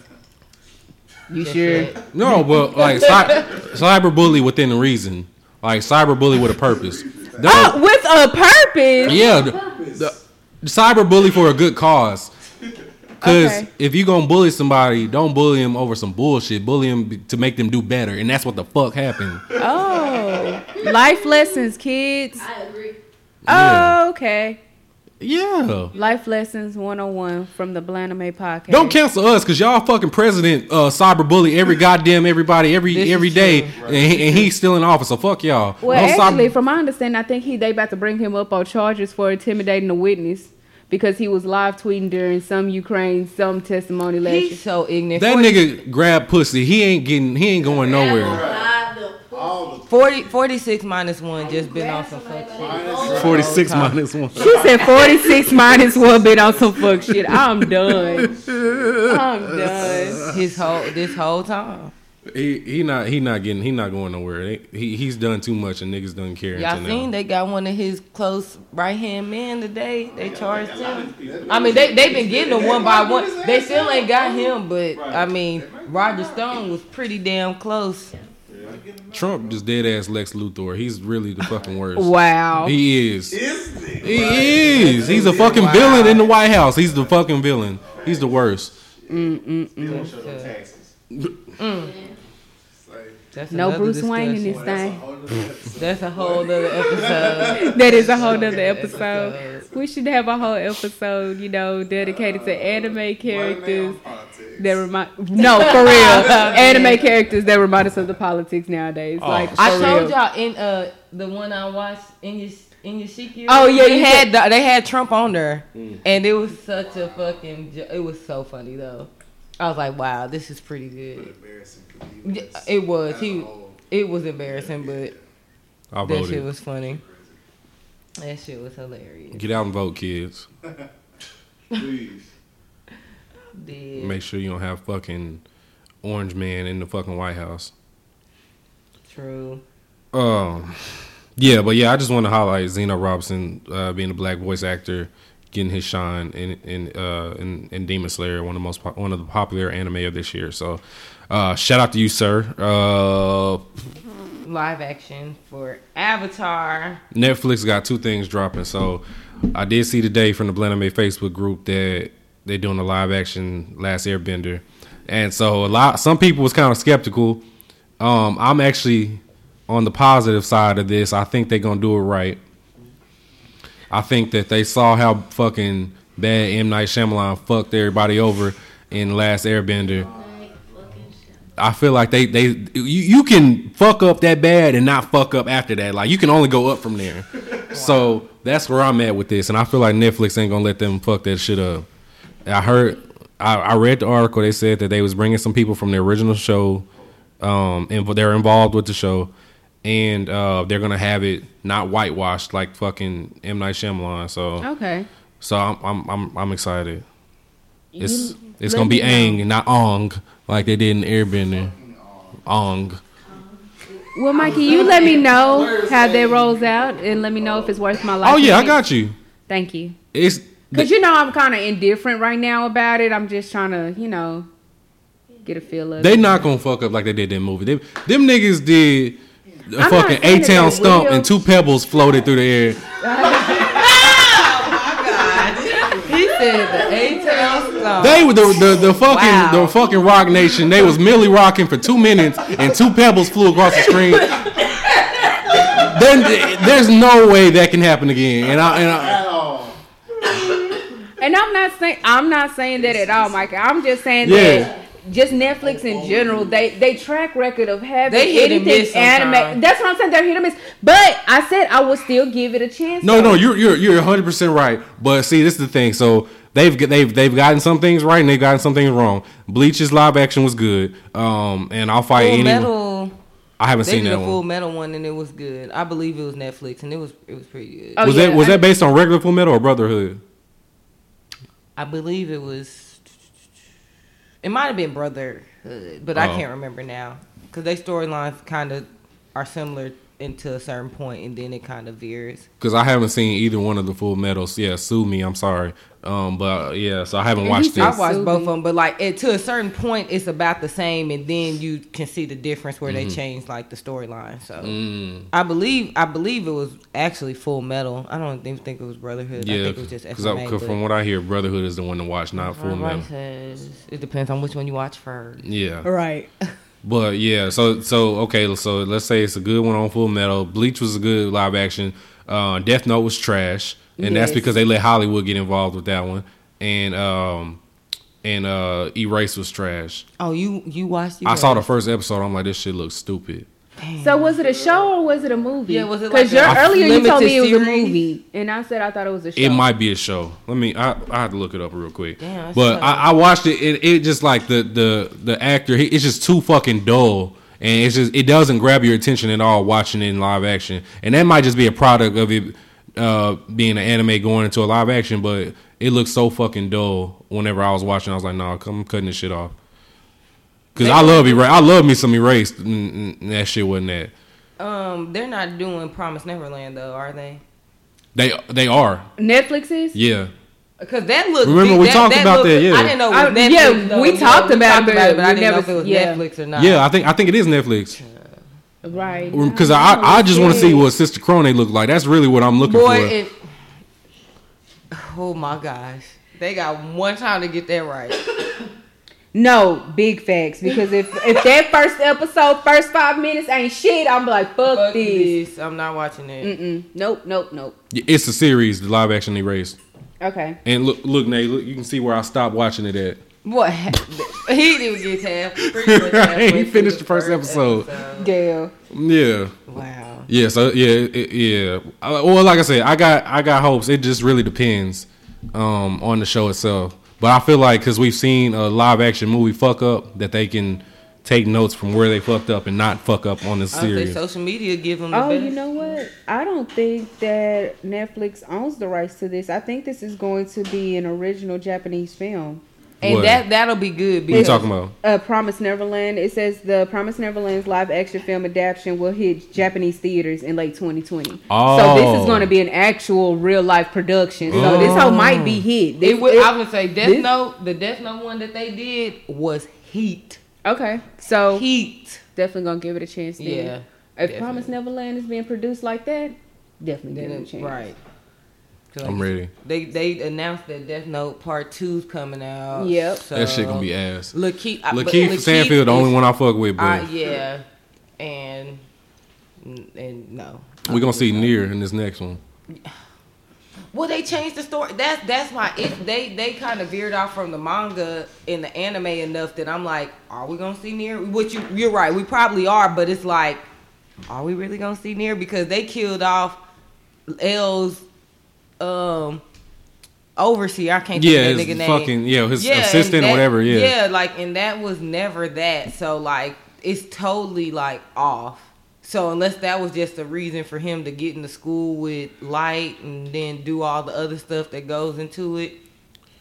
you sure? No, but like cy- cyberbully within reason, like cyberbully with a purpose. Don't- Oh, with a purpose. yeah, the, the, cyberbully for a good cause. Because Okay. if you gonna bully somebody, don't bully them over some bullshit. Bully them to make them do better, and that's what the fuck happened. Oh, life lessons, kids. I agree. Yeah. Oh, okay. Yeah. Life lessons 101 from the Blaname podcast. Don't cancel us because y'all fucking president uh, cyberbully every [LAUGHS] goddamn everybody every This every is and, he, and he's still in office. So fuck y'all. Well, Don't cyber- actually, from my understanding, I think he they about to bring him up on charges for intimidating a witness because he was live tweeting during some Ukraine some testimony last. He's so ignorant. that nigga grab pussy. He ain't getting. He ain't going nowhere. Live All the 40, 46 minus one just been on some fuck shit. Forty six minus one. She said 46 minus one bit on some fuck shit. I'm done. I'm done. His whole this whole time. He he not he not getting. He not going nowhere. They, he he's done too much, and niggas doesn't care. Y'all until seen now. they got one of his close right hand men today. They charged him. I mean they they been getting them one by one. They still ain't got him, but I mean Roger Stone was pretty damn close. Trump just dead ass Lex Luthor. He's really the fucking [LAUGHS] worst. Wow. He is. He is. He's a fucking villain in the White House. He's the fucking villain. He's the worst. Mm, mm, mm. Still show them taxes. That's No another Bruce Wayne in discussion. this thing. That's a whole other episode. [LAUGHS] That is a whole other episode. We should have a whole episode, you know, dedicated to anime characters that remind. No, for real, [LAUGHS] anime characters that remind us of the politics nowadays. Oh, like, I for told real. y'all in uh the one I watched in your in your Shiki. Oh, yeah, they you had the, they had Trump on there, Mm. and it was such a fucking. jo- It was so funny though. I was like, wow, this is pretty good. Embarrassing. Yeah, It was he. It was embarrassing, but I that shit was funny. That shit was hilarious. Get out and vote, kids. [LAUGHS] Please. Did. Make sure you don't have fucking orange man in the fucking White House. True. Um, yeah, but yeah, I just want to highlight Zeno Robinson uh, being a black voice actor, getting his shine in in uh, in, in Demon Slayer, one of the most po- one of the popular anime of this year. So, uh, shout out to you, sir. Uh, Live action for Avatar. Netflix got two things dropping. So, I did see today from the Blename Facebook group that they're doing a live action Last Airbender, and so a lot some people was kind of skeptical. Um, I'm actually on the positive side of this. I think they're gonna do it right. I think that they saw how fucking bad M Night Shyamalan fucked everybody over in Last Airbender. I feel like they they you, you can fuck up that bad and not fuck up after that. Like you can only go up from there. [LAUGHS] So that's where I'm at with this, and I feel like Netflix ain't gonna let them fuck that shit up. I heard, I, I read the article. They said that they was bringing some people from the original show, um, and they're involved with the show, and uh, they're gonna have it not whitewashed like fucking M Night Shyamalan. So Okay. so I'm I'm I'm, I'm excited. It's You it's gonna be Ang, and not Ong like they did in Airbender. Ong. Well, Mikey, you let me know how that rolls out, and let me know if it's worth my life. Oh yeah, I got you. Thank you. It's Cause you know I'm kind of indifferent right now about it. I'm just trying to, you know, get a feel of they it. not gonna fuck up like they did that movie. They, them niggas did a not fucking A town stump and two pebbles floated through the air. [LAUGHS] Oh, he said the A Town song. They were the the, the fucking Wow. the fucking Rock Nation. They was merely rocking for two minutes and two pebbles flew across the screen. [LAUGHS] then there's no way that can happen again. And I and I. And I'm not saying I'm not saying that at all, Mikey. I'm just saying Yeah. that just Netflix in general, they they track record of having They hit and anything miss anime. That's what I'm saying. They're hit or miss. But I said I would still give it a chance. No, no, you're you're you're 100 percent right. But see, this is the thing. So they've they've they've gotten some things right and they've gotten some things wrong. Bleach's live action was good. Um, and I'll fight Full any. Metal. I haven't They seen did that a Full one. Metal one and it was good. I believe it was Netflix and it was it was pretty good. Oh, was yeah, that was I- that based on regular Full Metal or Brotherhood? I believe it was. It might have been Brotherhood, but I Oh. can't remember now because they storylines kind of are similar into a certain point, and then it kind of veers. Because I haven't seen either one of the Full Metals. Yeah, sue me. I'm sorry. Um, but uh, yeah, so I haven't And watched he it. I've watched both of them, but like it, to a certain point, it's about the same, and then you can see the difference where Mm-hmm. they change like the storyline. So Mm, I believe I believe it was actually Full Metal. I don't even think it was Brotherhood. I yeah, think it was just because from what I hear, Brotherhood is the one to watch, not Full Everybody Metal. says it depends on which one you watch first. Yeah. Right. [LAUGHS] But yeah, so so okay, so let's say it's a good one on Full Metal. Bleach was a good live action. Uh, Death Note was trash, and that's because they let Hollywood get involved with that one. And um, and uh, Erase was trash. Oh, you you watched? You I saw the first episode. I'm like, this shit looks stupid. So was it a show or was it a movie? Yeah, was it Because like a earlier you told me it was a movie, and I said I thought it was a show. It might be a show. Let me. I I have to look it up real quick. Damn, but. I, I watched it. It it just like the the the actor. He, it's just too fucking dull, and it's just it doesn't grab your attention at all watching it in live action. And that might just be a product of it uh, being an anime going into a live action. But it looks so fucking dull. Whenever I was watching, I was like, nah, I'm cutting this shit off. Cause I love erase. I love me some erased. and and that shit wasn't that. Um, they're not doing Promise Neverland though, are they? They they are. Netflix is. Yeah. Because that looked. Remember, we talked about looked- that, yeah. I didn't know. It I- Netflix, yeah, though. we talked about it, but I didn't know never- if it was yeah. Netflix or not. Yeah, I think I think it is Netflix. Right. Because I, I just want to see what Sister Krone look like. That's really what I'm looking Boy, for. it, oh my gosh, they got one time to get that right. No, big facts. Because if if that [LAUGHS] first episode, first five minutes ain't shit, I'm like, fuck, Fuck this. this. I'm not watching it. Mm-mm. Nope, nope, nope. it's a series, the live action erased. Okay. And look, look, Nate, look, you can see where I stopped watching it at. What? he didn't get half. pretty [LAUGHS] He finished the first episode. Gail. Yeah, Wow. yeah. So yeah, it, yeah. Uh, well, like I said, I got I got hopes. It just really depends um, on the show itself. But I feel like because we've seen a live action movie fuck up, that they can take notes from where they fucked up and not fuck up on this I would series. social media give them the Oh, best. you know what? I don't think that Netflix owns the rights to this. I think this is going to be an original Japanese film. And What? that that'll be good. What you talking about? Uh, Promise Neverland. It says the Promise Neverland's live action film adaptation will hit Japanese theaters in late 2020. Oh. So this Oh. is going to be an actual real life production. So this whole might be hit. This, it would, it- I would say Death this- Note. The Death Note one that they did was heat. okay, so Heat. definitely gonna give it a chance. Then. Yeah. If definitely. Promise Neverland is being produced like that, definitely give Then it a chance. right. 'Cause I'm ready. They they announced that Death Note Part Two's coming out. Yep. So That shit gonna be ass. Lakeith, I- but Lakeith Stanfield, the only one I fuck with, but I, yeah, and and no. we're gonna see near in this next one. Well, they changed the story. That's that's why it they they kind of veered off from the manga and the anime enough that I'm like, are we gonna see near? Which you you're right, we probably are, but it's like, are we really gonna see near? Because they killed off L's um overseer. I can't Yeah, think of his that nigga name. fucking yeah, his and assistant that- or whatever. Yeah. yeah, like and that was never that. So like it's totally like off. So unless that was just a reason for him to get into school with light and then do all the other stuff that goes into it,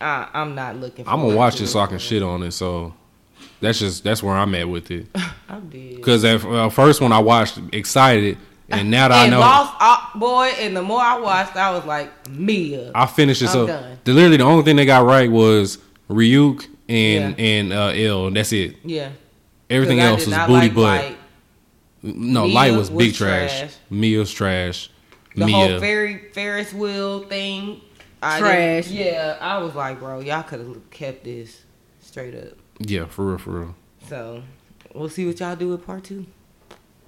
I, I'm not looking. I'm gonna watch it so I can shit on it. So that's just that's where I'm at with it. [LAUGHS] I did. Because at uh, first when I watched, excited, and [LAUGHS] now that I and know, lost uh, boy, and the more I watched, I was like Mia. I finished it. I'm So done. the, literally the only thing they got right was Ryuk and Yeah. and uh, L. That's it. yeah. Everything else did was booty like butt. Light. No, Mia Light was was big trash. trash. Mia's trash. The Mia. whole fairy Ferris wheel thing. I Trash. Yeah, I was like, bro, y'all could have kept this straight up. yeah, for real, for real. So we'll see what y'all do with part two.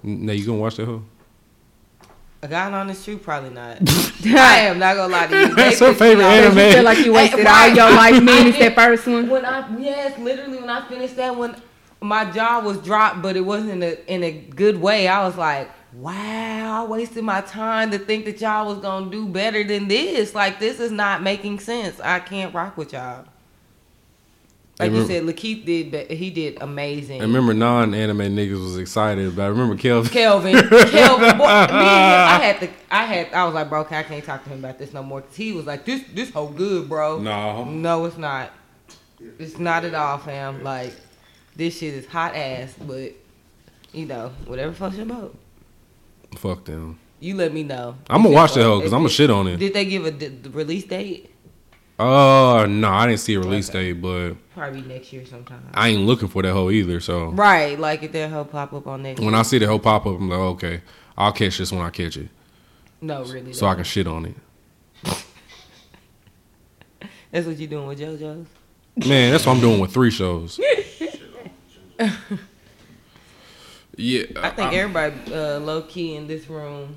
Now you gonna watch that hoe? A guy on the street, probably not. [LAUGHS] I am not gonna lie to you. That's They her pissed me favorite off. anime. You feel like you wasted Hey, all right. your life minus I that first one. When I yes, literally when I finished that one, my jaw was dropped, but it wasn't in a in a good way. I was like, wow, I wasted my time to think that y'all was gonna do better than this. Like this is not making sense. I can't rock with y'all. Like you said, Lakeith did, he did amazing. I remember non-anime niggas was excited, but I remember Kelvin. Kelvin, [LAUGHS] Kelvin, boy, me and him, I had to, I had, I was like, bro, I can't talk to him about this no more. Cause he was like, this, this whole good, bro. No. no, it's not. It's not at all, fam. Like, this shit is hot ass, but you know, whatever floats your boat. Fuck them. You let me know. I'm gonna watch that hoe because I'm gonna shit on it. Did they give a d- release date? Uh, no, I didn't see a release Okay. date, but Probably next year sometime. I ain't looking for that hoe either. So right, like if that hoe pop up on next. when I see the hoe pop up, I'm like, okay, I'll catch this when I catch it, no, really. so I can shit on it. [LAUGHS] That's what you're doing with JoJo's. Man, that's what I'm doing with three shows. [LAUGHS] yeah, I think everybody uh, low key in this room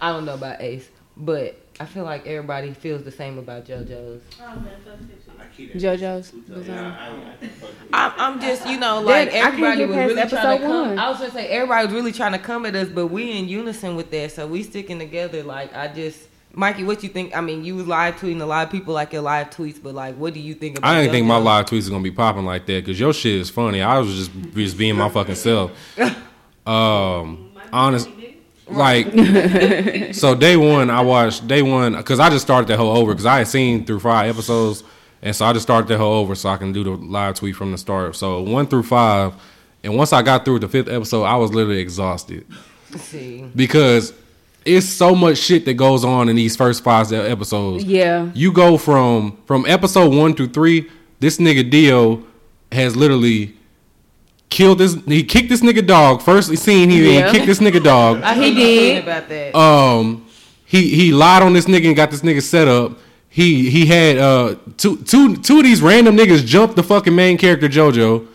I don't know about Ace, but I feel like everybody feels the same about JoJo's. JoJo's. I'm, I'm just, you know, like That- I everybody was past really trying to come. one. I was gonna say everybody was really trying to come at us, but we in unison with that, so we sticking together. Like I just, Mikey, what you think? I mean, you was live tweeting a lot of people like your live tweets, but like, what do you think about? I didn't think my live tweets are gonna be popping like that because your shit is funny. I was just just being my fucking self. [LAUGHS] Um, honest, like, so day one I watched day one because I just started that whole over because I had seen through five episodes, and so I just started that whole over so I can do the live tweet from the start. So one through five, and once I got through the fifth episode, I was literally exhausted See, because it's so much shit that goes on in these first five episodes. Yeah. You go from from episode one through three. This nigga Dio has literally killed this. He kicked this nigga dog. First scene he Yeah. kicked this nigga dog. [LAUGHS] I He did. about that. Um, he he lied on this nigga and got this nigga set up. He he had uh two two two of these random niggas jump the fucking main character JoJo.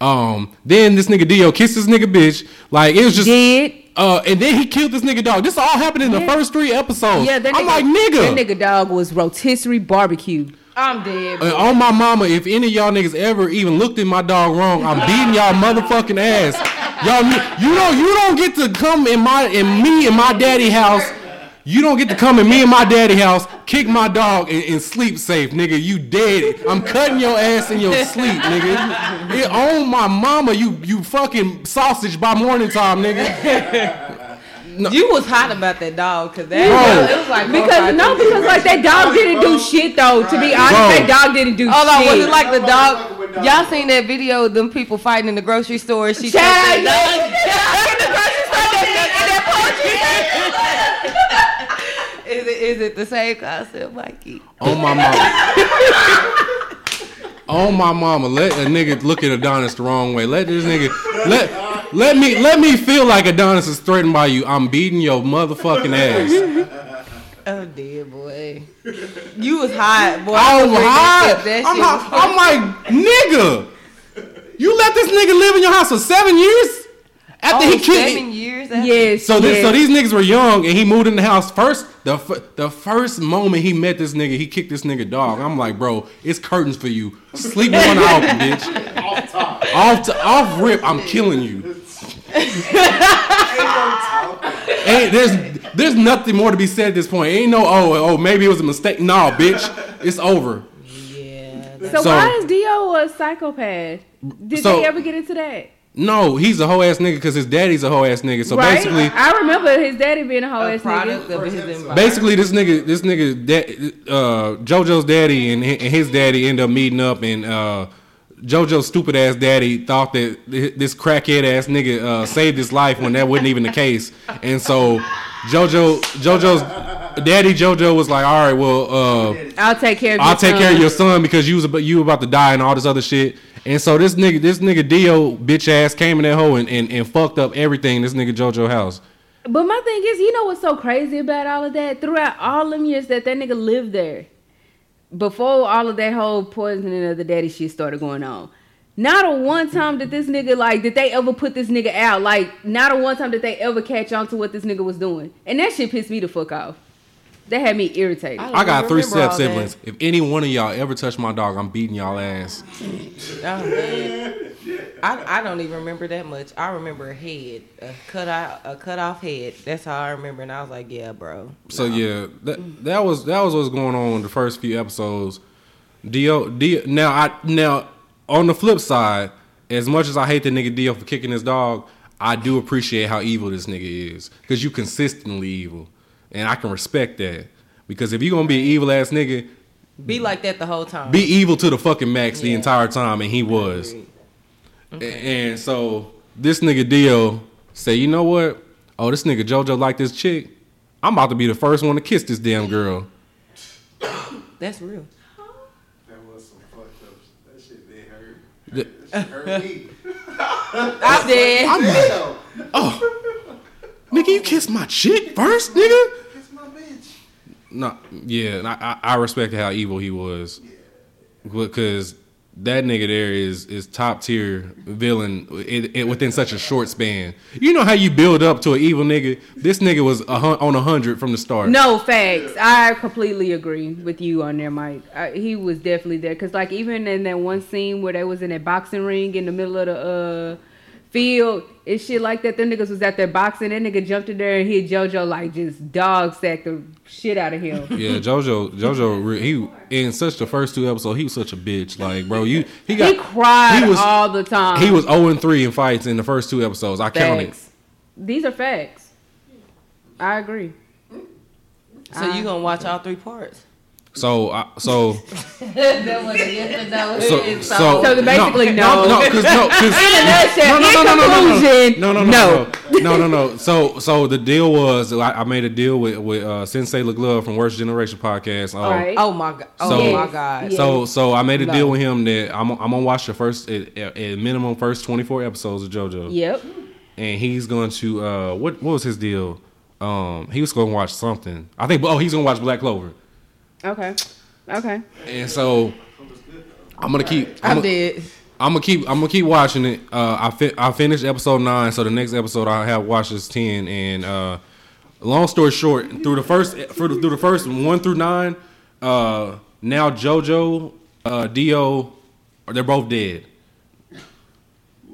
Um, then this nigga Dio kissed this nigga bitch. Like it was just Did. uh, and then he killed this nigga dog. This all happened in the first three episodes. Yeah, that I'm like nigga. That nigga dog was rotisserie barbecue. I'm dead. Uh, on my mama, if any of y'all niggas ever even looked at my dog wrong, I'm [LAUGHS] beating y'all motherfucking ass. Y'all, you don't, you don't get to come in my, in me and my daddy house. You don't get to come in me and my daddy house, kick my dog, and, and sleep safe, nigga. You dead. I'm cutting your ass in your sleep, nigga. It, on my mama, you, you fucking sausage by morning time, nigga. You was hot about that dog because that Bro. it was like Because no, because like that dog didn't do shit though. To be honest, Bro. that dog didn't do Hold on, shit. was it like the dog? Y'all seen that video of them people fighting in the grocery store? and She choked Child, that yeah. dog? [LAUGHS] Is it is it the same concept, Mikey? On my mama. On my mama, let a nigga look at Adonis the wrong way. Let this nigga let let me let me feel like Adonis is threatened by you. I'm beating your motherfucking ass. [LAUGHS] Oh dear boy, you was hot, boy. I'm was ready hot. skip I'm shit. hot. I'm like nigga. You let this nigga live in your house for seven years after Oh, he killed. seven years. After? Yes. So this, yes. so these niggas were young, and he moved in the house first. The f- the first moment he met this nigga, he kicked this nigga dog. I'm like, bro, it's curtains for you. Sleep one out, bitch. [LAUGHS] Off top. Off to, off rip, I'm killing you. Ain't there's there's nothing more to be said at this point. Ain't no oh oh maybe it was a mistake. No, bitch, it's over. Yeah. So, So- why is Dio a psychopath? Did So- they ever get into that? No, he's a whole ass nigga because his daddy's a whole ass nigga. So right? basically, I remember his daddy being a whole A ass product nigga. of his environment. basically this nigga this nigga da- uh, JoJo's daddy and and his daddy end up meeting up and uh, JoJo's stupid ass daddy thought that this crackhead ass nigga uh, saved his life when that wasn't even the case. And so JoJo JoJo's daddy JoJo was like, "All right, well, uh, I'll take care of. I'll your take son. care of your son because you was about, you about to die and all this other shit." And so this nigga this nigga Dio bitch ass came in that hole and, and, and fucked up everything in this nigga JoJo house. But my thing is, you know what's so crazy about all of that? Throughout all them years that that nigga lived there, before all of that whole poisoning of the daddy shit started going on, not a one time did this nigga like did they ever put this nigga out? Like not a one time did they ever catch on to what this nigga was doing, and that shit pissed me the fuck off. That had me irritated. I- I got three step siblings. If any one of y'all ever touch my dog, I'm beating y'all ass. Oh. I, I don't even remember that much. I remember a head, a cut out, a cut off head. That's how I remember, and I was like, yeah, bro. So yeah, that that was that was what's going on in the first few episodes. Dio, Dio. Now I now on the flip side, as much as I hate the nigga Dio for kicking his dog, I do appreciate how evil this nigga is because you consistently evil, and I can respect that. Because if you're gonna be an evil ass nigga, Be like that the whole time. be evil to the fucking max the entire time, and he was. Agreed. A- And so this nigga Dio say, you know what? Oh, this nigga JoJo like this chick. I'm about to be the first one to kiss this damn girl. That's real. That was some fucked up. That shit did hurt. The- That shit hurt me. [LAUGHS] I'm dead. Damn. Oh, nigga, you kiss my chick first, nigga? No, yeah, I, I respect how evil he was, because that nigga there is is top tier villain it, it, within such a short span. You know how you build up to an evil nigga. This nigga was a hun- on a hundred from the start. No facts. I completely agree with you on there, Mike. I, he was definitely there because, like, even in that one scene where they was in that boxing ring in the middle of the uh, field and shit like that, them niggas was out there boxing. That nigga jumped in there and hit JoJo like just dog sacked the shit out of him. [LAUGHS] Yeah, JoJo, JoJo, he in such the first two episodes, he was such a bitch. Like, bro, you he got he cried he was- all the time. he was zero and three in fights in the first two episodes. I counted. These are facts. I agree. So you gonna watch all three parts? So, I, so, [LAUGHS] that was a yes or no. so, so, So basically, no. no, no, because no, because [LAUGHS] In a nutshell, no, no, no, no, no, no, no, no, no, no, no, no, no. So, so the deal was, I, I made a deal with with uh, Sensei LeGlove from Worst Generation podcast. Um, Right. Oh my god! Oh So- my god! So, so I made a No. deal with him that I'm, I'm gonna watch the first, at, at minimum, first 24 episodes of JoJo. Yep. and he's going to uh what what was his deal? Um he was going to watch something. I think oh he's going to watch Black Clover. Okay. Okay. And so I'm going to keep I'm I'm, dead. I'm going to keep I'm going to keep watching it. Uh I fi- I finished episode 9 so the next episode I have watched is 10 and uh long story short through the first through the, through the first 1 through 9 uh now JoJo uh Dio they're both dead.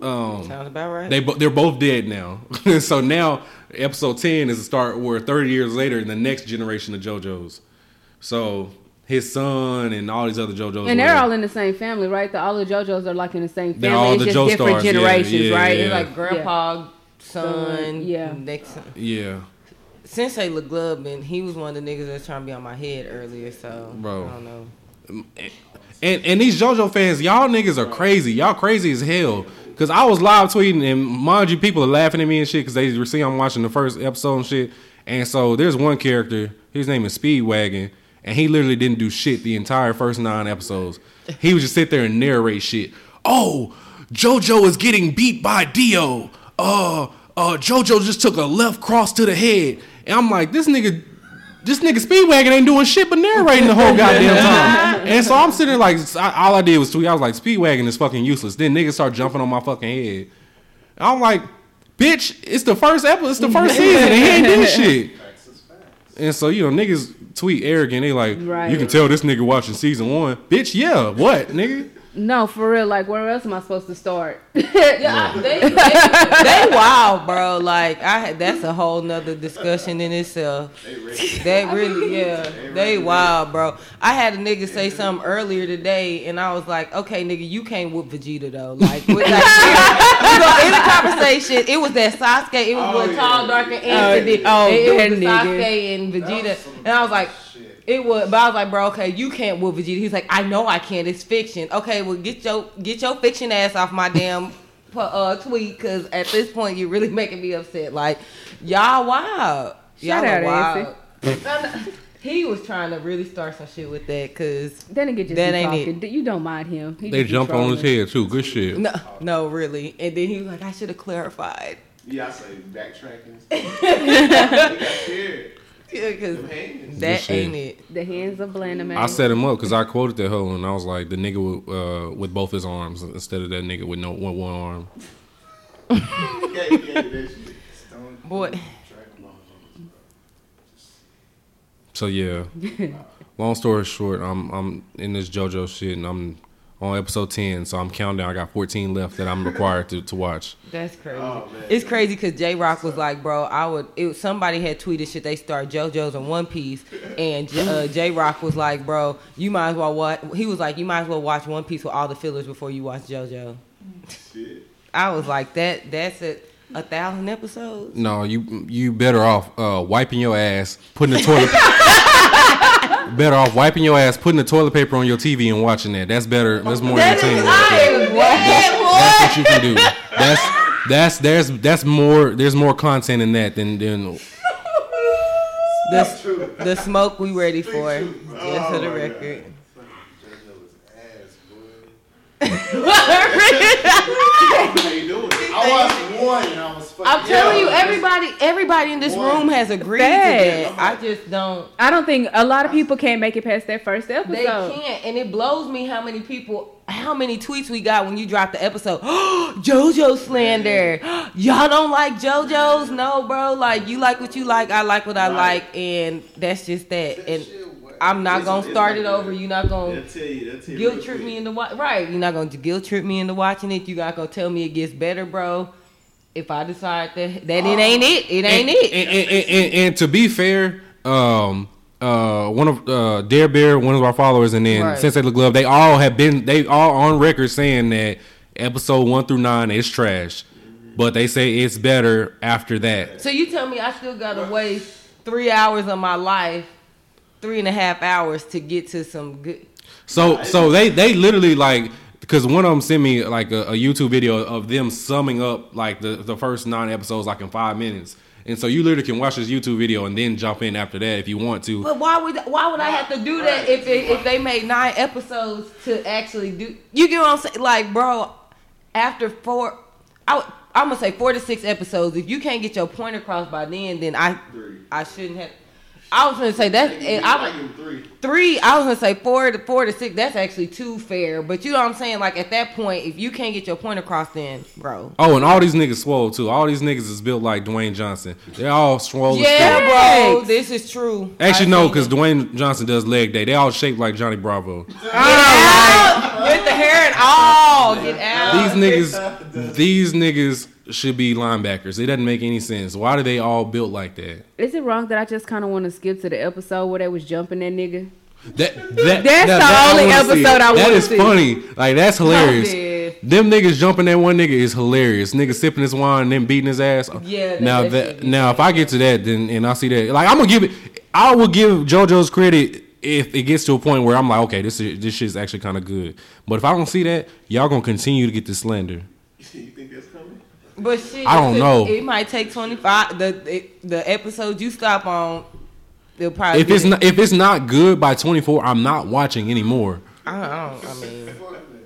Um Sounds about right. They bo- they're both dead now. [LAUGHS] so now episode ten is a start where thirty years later in the next generation of JoJo's. So his son and all these other JoJo's. And they're all in the same family, right? The, all the JoJo's are like in the same They're family. all it's the just Jo different stars, yeah, generations, yeah, right? yeah. It's like grandpa, son, Son, yeah. next. yeah, Sensei LeGlove, and he was one of the niggas that's trying to be on my head earlier. So Bro. I don't know. Mm, and and these JoJo fans, y'all niggas are crazy. Y'all crazy as hell. Cause I was live tweeting and mind you, people are laughing at me and shit because they were seeing I'm watching the first episode and shit. And so there's one character, his name is Speedwagon, and he literally didn't do shit the entire first nine episodes. He would just sit there and narrate shit. Oh, JoJo is getting beat by Dio. Uh, uh, JoJo just took a left cross to the head, and I'm like, this nigga this nigga Speedwagon ain't doing shit but narrating the whole goddamn [LAUGHS] time. And so I'm sitting there like, I, all I did was tweet. I was like, Speedwagon is fucking useless. Then niggas start jumping on my fucking head. And I'm like, bitch, it's the first episode, it's the first season, and he ain't did shit. And so you know, niggas tweet arrogant. They like, Right. you can tell this nigga watching season one. Bitch, yeah, what, nigga? No, for real. Like, where else am I supposed to start? [LAUGHS] Yeah, they, they, they wild, bro. Like I, that's a whole nother discussion in itself. They really, yeah, they wild, bro. I had a nigga say something earlier today, and I was like, okay, nigga, you can't whoop Vegeta though. Like, with that, [LAUGHS] you know, in the conversation, it was that Sasuke, it was with tall, dark, and Anthony. oh, and oh, it was that the nigga. Sasuke and Vegeta, and I was like. It was, but I was like, bro, okay, you can't whoop Vegeta. He's like, I know I can't. It's fiction. Okay, well, get your get your fiction ass off my damn [LAUGHS] uh, tweet, because at this point, you're really making me upset. Like, y'all wild. Y'all out, wild. [LAUGHS] he was trying to really start some shit with that, cause That nigga just That ain't talking. You don't mind him. He They just be jumped on his head too. Good shit. no, no, really. And then he was like, I should have clarified. Yeah, I say backtracking. [LAUGHS] they got scared. Yeah, cause that ain't it. The hands of Blandaman. I set him up because I quoted that hoe and I was like, the nigga with, uh, with both his arms instead of that nigga with no with one arm. Yeah, he gave that shit. Stone Boy, So yeah. [LAUGHS] Long story short, I'm I'm in this JoJo shit and I'm on episode ten, so I'm counting down. I got 14 left that I'm required to, to watch. That's crazy. Oh, it's crazy because J Rock was like, bro, I would. It, somebody had tweeted shit. They start JoJo's in One Piece, and J- uh, J Rock was like, bro, you might as well watch. He was like, you might as well watch One Piece with all the fillers before you watch JoJo. Shit. I was like, that. That's it a thousand episodes. No, you you better off uh, wiping your ass, putting the toilet. [LAUGHS] better off wiping your ass, putting the toilet paper on your TV and watching that. That's better. That's more entertaining. right there. That's what you can do. That's that's there's that's more there's more content in that than than The, the smoke we ready for. Just Oh, for the my record. JoJo was ass, boy. How you doing? I watched one, and I was fucking. I'm telling you, everybody, everybody in this One. room has agreed Facts. to that. I just don't. I don't think a lot of people can't make it past that first episode. They can't, and it blows me how many people, how many tweets we got when you dropped the episode. [GASPS] JoJo slander. [GASPS] Y'all don't like JoJo's? No, bro. Like you like what you like. I like what I Right. like, and that's just that. That And shit I'm not it's- gonna it's start like it over. You're not gonna They'll tell you. They'll tell you guilt trip quick. me into watch. Right? You're not gonna guilt trip me into watching it. You're not gonna tell me it gets better, bro. If I decide that that it ain't it, it ain't and, it. And, and, and, and to be fair, um, uh, one of uh, Dare Bear, one of our followers, and then Right. Sensei the Glove, they all have been, they all on record saying that episode one through nine is trash, but they say it's better after that. So you tell me I still gotta waste three hours of my life, three and a half hours to get to some good. So, so they they literally like because one of them sent me like a, a YouTube video of them summing up like the the first nine episodes like in five minutes. And so you literally can watch this YouTube video and then jump in after that if you want to. But why would why would I have to do that if it, if they made nine episodes to actually do? You get what I'm saying? Like, bro, after four, I I'm gonna say four to six episodes. If you can't get your point across by then, then I Three. I shouldn't have. I was gonna say that. And I, I give him three. three. I was gonna say four to four to six. That's actually too fair. But you know what I'm saying? Like at that point, if you can't get your point across, then bro. Oh, and all these niggas swole too. All these niggas is built like Dwayne Johnson. They're all swole. as. Yeah, bro. This is true. Actually, I no, because. Dwayne Johnson does leg day. They all shaped like Johnny Bravo. Get out. Get the hair and all. Get out. These niggas, these niggas should be linebackers. It doesn't make any sense. Why do they all built like that? Is it wrong that I just kind of want to skip to the episode where they was jumping that nigga? That, that That's that- the that only wanna see. episode I That wanna is see. funny. Like that's hilarious. Them niggas jumping that one nigga is hilarious. Nigga sipping his wine and then beating his ass. Yeah, that- Now that that, now if I get to that, then and I see that, like I'm gonna give it. I will give JoJo's credit if it gets to a point where I'm like, okay, this is, this shit's actually kind of good. But if I don't see that, y'all gonna continue to get this slander. [LAUGHS] You think that's coming? But shit, I don't it- know. It might take twenty five. The it, the episode you stop on, they'll probably. If it's it. not if it's not good by 24, I'm not watching anymore. I don't. I mean,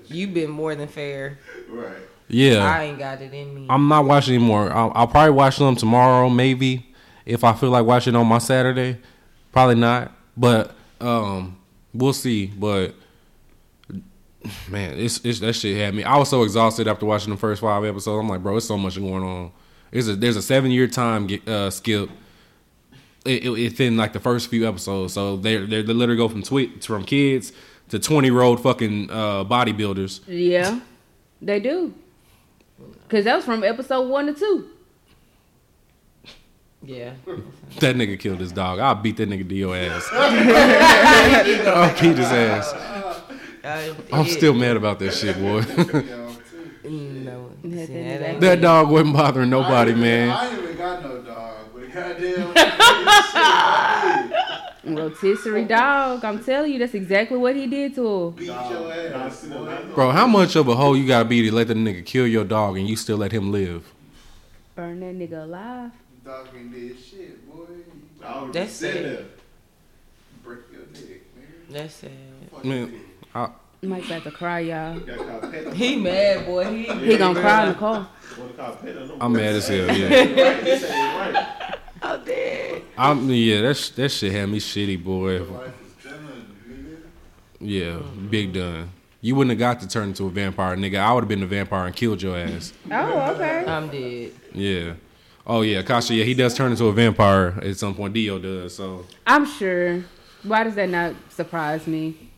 you've been more than fair. Right. Yeah. I ain't got it in me. I'm not watching anymore. I'll, I'll probably watch them tomorrow, maybe if I feel like watching on my Saturday. Probably not, but um, we'll see. But man, it's, it's that shit had me. I was so exhausted after watching the first five episodes. I'm like, bro, it's so much going on. There's a there's a seven year time uh, skip. It, it, within like the first few episodes, so they they they literally go from tweet from kids to twenty year old fucking uh, bodybuilders. Yeah, they do. Cause that was from episode one to two. yeah. That nigga killed his dog. I'll beat that nigga to your ass. [LAUGHS] I'll beat his ass. I I'm did. still mad about that shit, boy. [LAUGHS] [LAUGHS] Mm, no. That that that dog wasn't bothering nobody, I man. I ain't even got no dog, but goddamn. [LAUGHS] shit, Rotisserie dog. I'm telling you, that's exactly what he did to her. Beat your ass. Bro, how much of a hoe you gotta be to let the nigga kill your dog and you still let him live? Burn that nigga alive. Dog ain't did shit, boy. I already That's said it. that. Break your neck, nigga. That's sad. Man, you. I, Mike about to cry, y'all. Got caught pet. He mad, boy. He. He gonna cry in the car. Call pet on them? I'm mad as hell, yeah. Right, this ain't right. [LAUGHS] out there. I'm yeah, that sh- that shit had me shitty, boy. Life is done, nigga. Yeah, big done. You wouldn't have got to turn into a vampire, nigga. I would have been the vampire and killed your ass. Oh, okay. I'm dead. Yeah. Oh yeah, Kasha. Yeah, he does turn into a vampire at some point. Dio does. So I'm sure. Why does that not surprise me?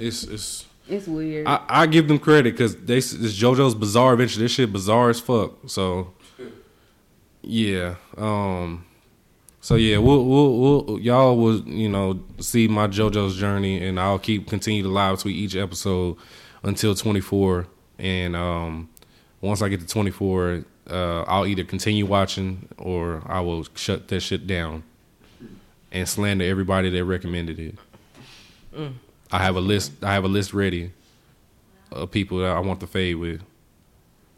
It's it's. It's weird. I, I give them credit because they s- it's JoJo's Bizarre Adventure. This shit bizarre as fuck. So yeah. Um. So yeah, we'll, we'll, we'll y'all will you know see my JoJo's journey, and I'll keep continue to live tweet each episode until 24. And um, once I get to 24, uh, I'll either continue watching or I will shut that shit down and slander everybody that recommended it. I have a list. I have a list ready of people that I want to fade with.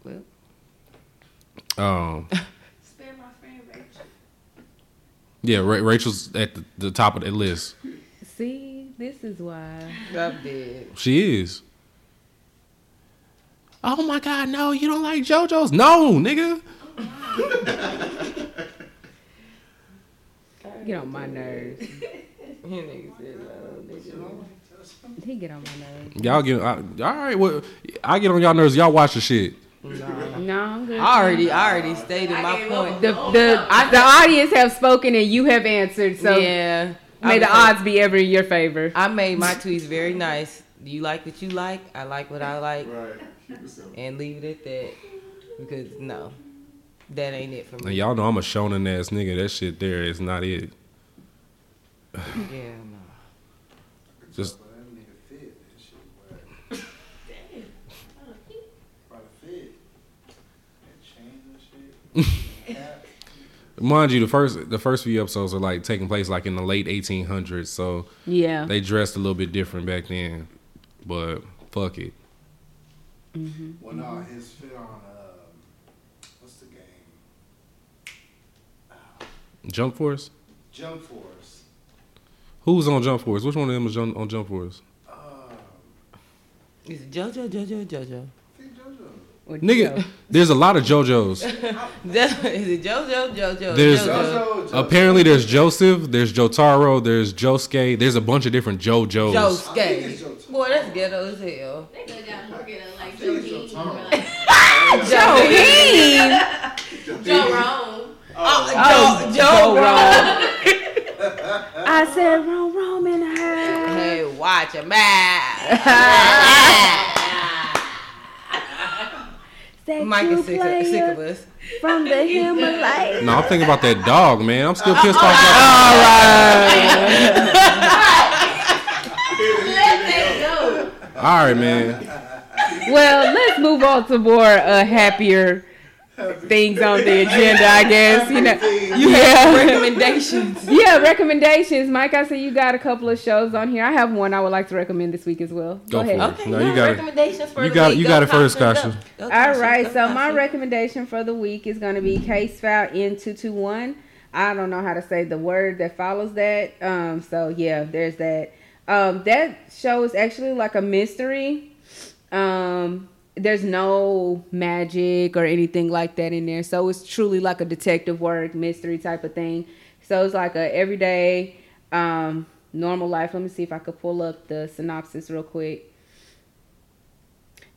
Well. Um. [LAUGHS] Spare my friend Rachel. Yeah, Ra- Rachel's at the, the top of that list. See, this is why. I'm dead. She is. Oh my God! No, you don't like JoJo's? No, nigga. Get on my nerves. [LAUGHS] You niggas said, uh, nigga. He get on my nerves. Y'all get I, all right. Well, I get on y'all nerves. Y'all watch the shit. No, I'm good. I already, I already stated my point. The oh, the the audience have spoken and you have answered. So yeah, may I the was like- odds be ever in your favor. I made my tweets very nice. You like what you like. I like what I like, Right. Keep it simple. and leave it at that. Because no, that ain't it for And me. y'all know I'm a shonen ass nigga. That shit there is not it. Yeah, no. Just But that nigga fit. That shit whack. About to fit. That chain and shit. Cap. [LAUGHS] mind you, the first the first few episodes are like taking place like in the late 1800s, so Yeah. they dressed a little bit different back then. But fuck it. Well, no, his fit on, um, what's the game? Jump Force. Jump Force. Who's on Jump Force? Which one of them is on, on Jump Force? Um, Is it JoJo, JoJo, JoJo? I think JoJo. Or Nigga, Joe. there's a lot of JoJo's. [LAUGHS] is it JoJo, JoJo? There's- JoJo. JoJo. JoJo. Apparently, there's Joseph, there's Jotaro, there's Josuke. There's a bunch of different JoJo's. Joe I think it's Skate. Boy, that's ghetto as hell. They could have got more get a like I Joe think it's King, Jotaro. like [LAUGHS] Joe Joe Wrong. Oh, oh, Joe, Joe, Joe [LAUGHS] I said Rome, Rome in the. Hey, watch your mouth. Mike is sick, sick of us. from the Himalayas. [LAUGHS] No, I'm thinking about that dog, man. I'm still pissed off. All right. Let that go. All right, man. Well, let's move on to more uh, happier things on the agenda, I guess. You know, You yeah. have [LAUGHS] recommendations. Yeah, recommendations. Mike, I see you got a couple of shows on here. I have one I would like to recommend this week as well. Go, Go ahead. Okay, No, you got recommendations for You the got- week. you Go got it first, Kasha, Kasha. go. Go, Kasha, right, so my recommendation for the week is going to be case file N221. I don't know how to say the word that follows that. Um, so yeah, there's that. Um, that show is actually like a mystery. Um, there's no magic or anything like that in there. So it's truly like a detective work, mystery type of thing. So it's like a everyday, um, normal life. Let me see if I could pull up the synopsis real quick.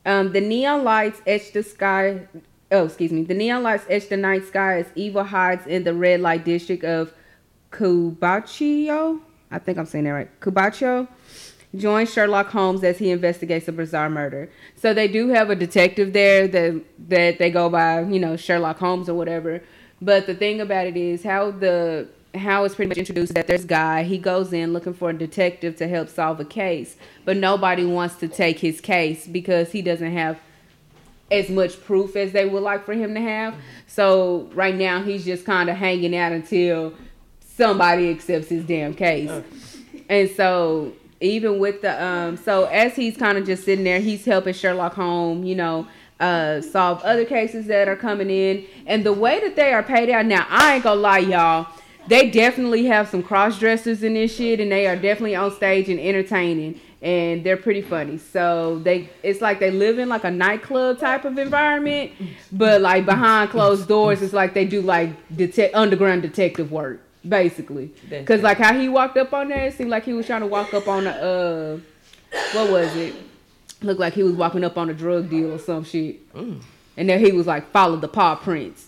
Um, the neon lights etch the sky. Oh, excuse me. The neon lights etch the night sky as evil hides in the red light district of Kubachio. I think I'm saying that right. Kubachio joins Sherlock Holmes as he investigates a bizarre murder. So they do have a detective there that that they go by, you know, Sherlock Holmes or whatever. But the thing about it is how the how it's pretty much introduced that there's guy he goes in looking for a detective to help solve a case, but nobody wants to take his case because he doesn't have as much proof as they would like for him to have. So right now he's just kind of hanging out until somebody accepts his damn case. Oh. And so even with the um so as he's kind of just sitting there, he's helping Sherlock Holmes, you know, uh solve other cases that are coming in. And the way that they are paid out now, I ain't gonna lie, y'all. They definitely have some cross dressers in this shit and they are definitely on stage and entertaining and they're pretty funny. So they it's like they live in like a nightclub type of environment, but like behind closed doors it's like they do like detect underground detective work basically. Cuz like how he walked up on there, it seemed like he was trying to walk up on a uh what was it? Looked like he was walking up on a drug deal or some shit. And then he was like follow the paw prints.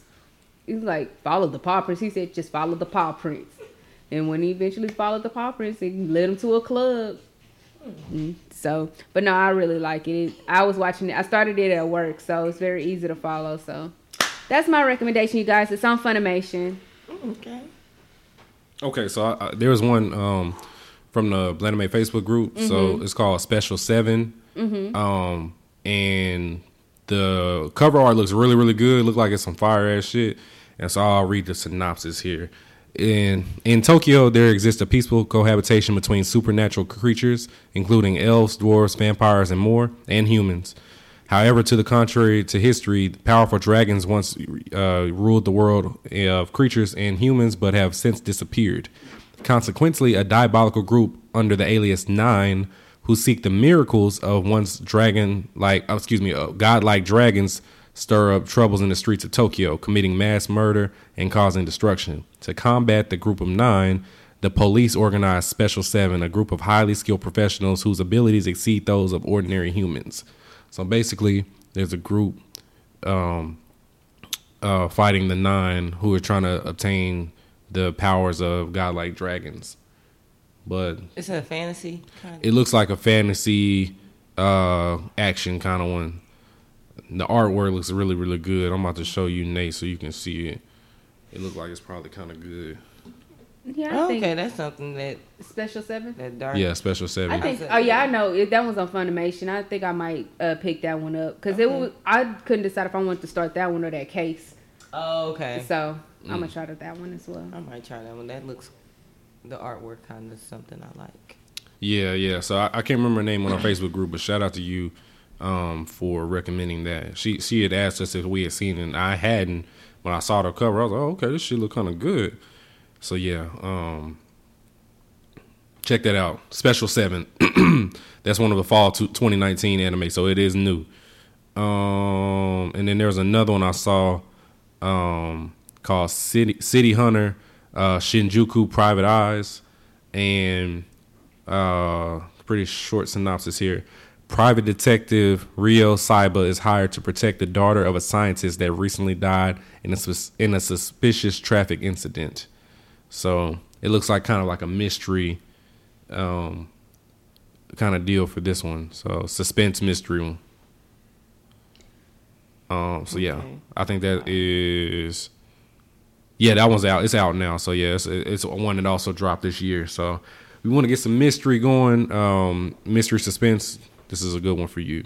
He was like follow the paw prints. He said just follow the paw prints. And when he eventually followed the paw prints, he led him to a club. Mm, So, but no, I really like it. I was watching it. I started it at work, so it's very easy to follow. So, that's my recommendation, you guys. It's on Funimation. Okay. Okay, so I, I, there was one um, from the Blaname Facebook group. Mm-hmm. So it's called Special 7 Um, and the cover art looks really, really good. Look like it's some fire ass shit. And so I'll read the synopsis here. In in Tokyo, there exists a peaceful cohabitation between supernatural creatures, including elves, dwarves, vampires, and more, and humans. However, to the contrary to history, powerful dragons once uh, ruled the world of creatures and humans, but have since disappeared. Consequently, a diabolical group under the alias Nine, who seek the miracles of once dragon-like, oh, excuse me, uh, godlike dragons, stir up troubles in the streets of Tokyo, committing mass murder and causing destruction. To combat the group of nine, the police organized Special Seven, a group of highly skilled professionals whose abilities exceed those of ordinary humans. So basically, there's a group um, uh, fighting the nine who are trying to obtain the powers of godlike dragons. But It's a fantasy. Kind it looks like a fantasy uh, action kind of one. The artwork looks really, really good. I'm about to show you Nate so you can see it. It looks like it's probably kind of good. Yeah, I think okay, that's something that Special Seven. that dark. Yeah, special seven. I think. Oh yeah, I know it, that one's on Funimation. I think I might uh, pick that one up because it was. I couldn't decide if I wanted to start that one or that case. Oh, okay. So Mm. I'm gonna try that, that one as well. I might try that one. That looks, the artwork kind of something I like. Yeah, yeah. So I, I can't remember her name on our Facebook group, but shout out to you um, for recommending that. She she had asked us if we had seen it, and I hadn't. When I saw the cover, I was like, oh, okay, this shit look kind of good. So yeah, um, check that out. Special Seven. [CLEARS THROAT] That's one of the fall 2019 anime, so it is new. Um, and then there's another one I saw um, called City City Hunter, uh, Shinjuku Private Eyes, and uh, pretty short synopsis here. Private detective Ryo Saeba is hired to protect the daughter of a scientist that recently died in a in a suspicious traffic incident. So it looks like kind of like a mystery, um, kind of deal for this one. So suspense mystery one. Um. So yeah, I think that is. Yeah, that one's out. It's out now. So yeah, it's, it's one that also dropped this year. So we want to get some mystery going. Um, mystery suspense. This is a good one for you.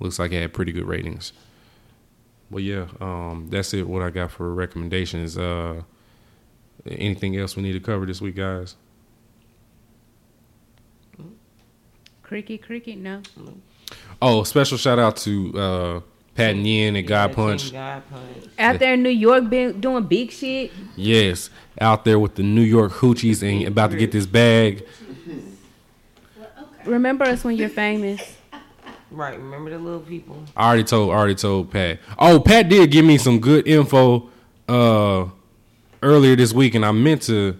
Looks like it had pretty good ratings. But yeah, um, that's it. What I got for recommendations. Uh, anything else we need to cover this week, guys? Creaky, creaky, no. Oh, special shout out to uh, Pat Yin and God Punch. Team God Punch. Out there in New York, been doing big shit. Yes, out there with the New York hoochies and about to get this bag. Remember us when you're famous. Right. Remember the little people. I already told, I already told Pat. Oh, Pat did give me some good info uh, earlier this week, and I meant to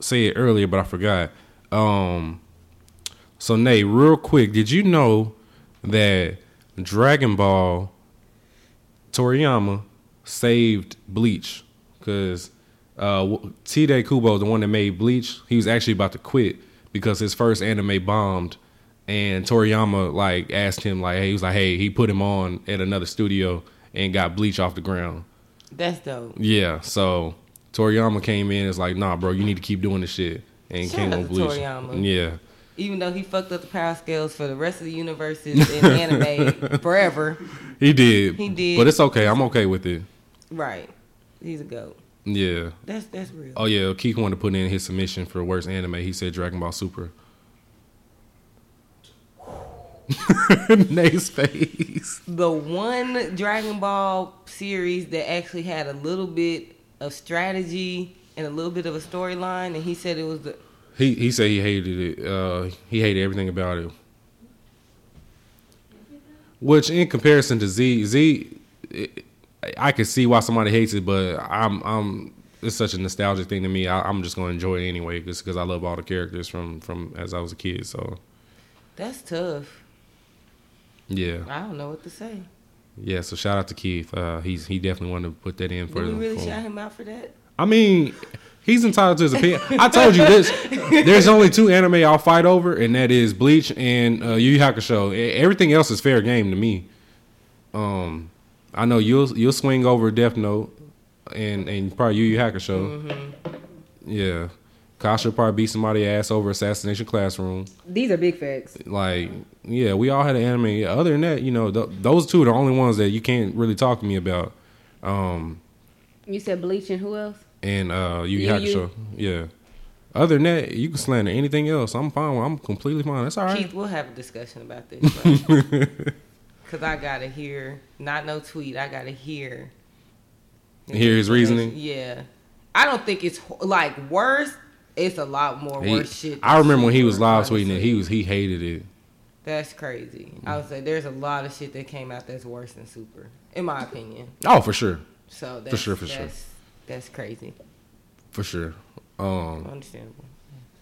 say it earlier, but I forgot. Um, so Nate, real quick, did you know that Dragon Ball Toriyama saved Bleach because uh, Tite Kubo, the one that made Bleach, he was actually about to quit because his first anime bombed, and Toriyama like asked him like, hey, he was like, hey, he put him on at another studio and got Bleach off the ground. That's dope. Yeah, so Toriyama came in It's like, nah, bro, you need to keep doing this shit, and Shout came on Bleach. Toriyama. Yeah. Even though he fucked up the power scales for the rest of the universes in anime [LAUGHS] forever. He did. He did. But it's okay. I'm okay with it. Right. He's a goat. Yeah. That's that's real. Oh yeah, Keith wanted to put in his submission for worst anime. He said Dragon Ball Super. [LAUGHS] Nate's face. The one Dragon Ball series that actually had a little bit of strategy and a little bit of a storyline, and he said it was the He he said he hated it. Uh, he hated everything about it. Which, in comparison to Z, Z, it, I could see why somebody hates it, but I'm I'm it's such a nostalgic thing to me. I, I'm just gonna enjoy it anyway, just because I love all the characters from from as I was a kid. So that's tough. yeah, I don't know what to say. Yeah. So shout out to Keith. Uh, he's he definitely wanted to put that in for. Did we really for- shout him out for that? I mean, he's entitled to his opinion. I told you this. [LAUGHS] There's only two anime I'll fight over, and that is Bleach and uh, Yu Yu Hakusho. Everything else is fair game to me. Um, I know you'll you'll swing over Death Note and and probably Yu Yu Hakusho. Yeah, Kasha probably beat somebody ass over Assassination Classroom. These are big facts. Like, yeah, we all had an anime. Other than that, you know, th- those two are the only ones that you can't really talk to me about. Um, You said Bleach and who else? and uh Yu Yu Yu Yu. Hakusho. Yeah. Other than that, you can slander anything else. I'm fine. with- I'm completely fine. That's all right. Keith, we'll have a discussion about this. Because [LAUGHS] I got to hear, not no tweet, I got to hear. Hear his reasoning? Yeah. I don't think it's like worse. It's a lot more He- worse shit. I remember when he was live tweeting it. He was he hated it. That's crazy. I would say there's a lot of shit that came out that's worse than Super, in my opinion. Oh, for sure, So that's, sure, for sure. that's, That's crazy. for sure. Um, Understandable.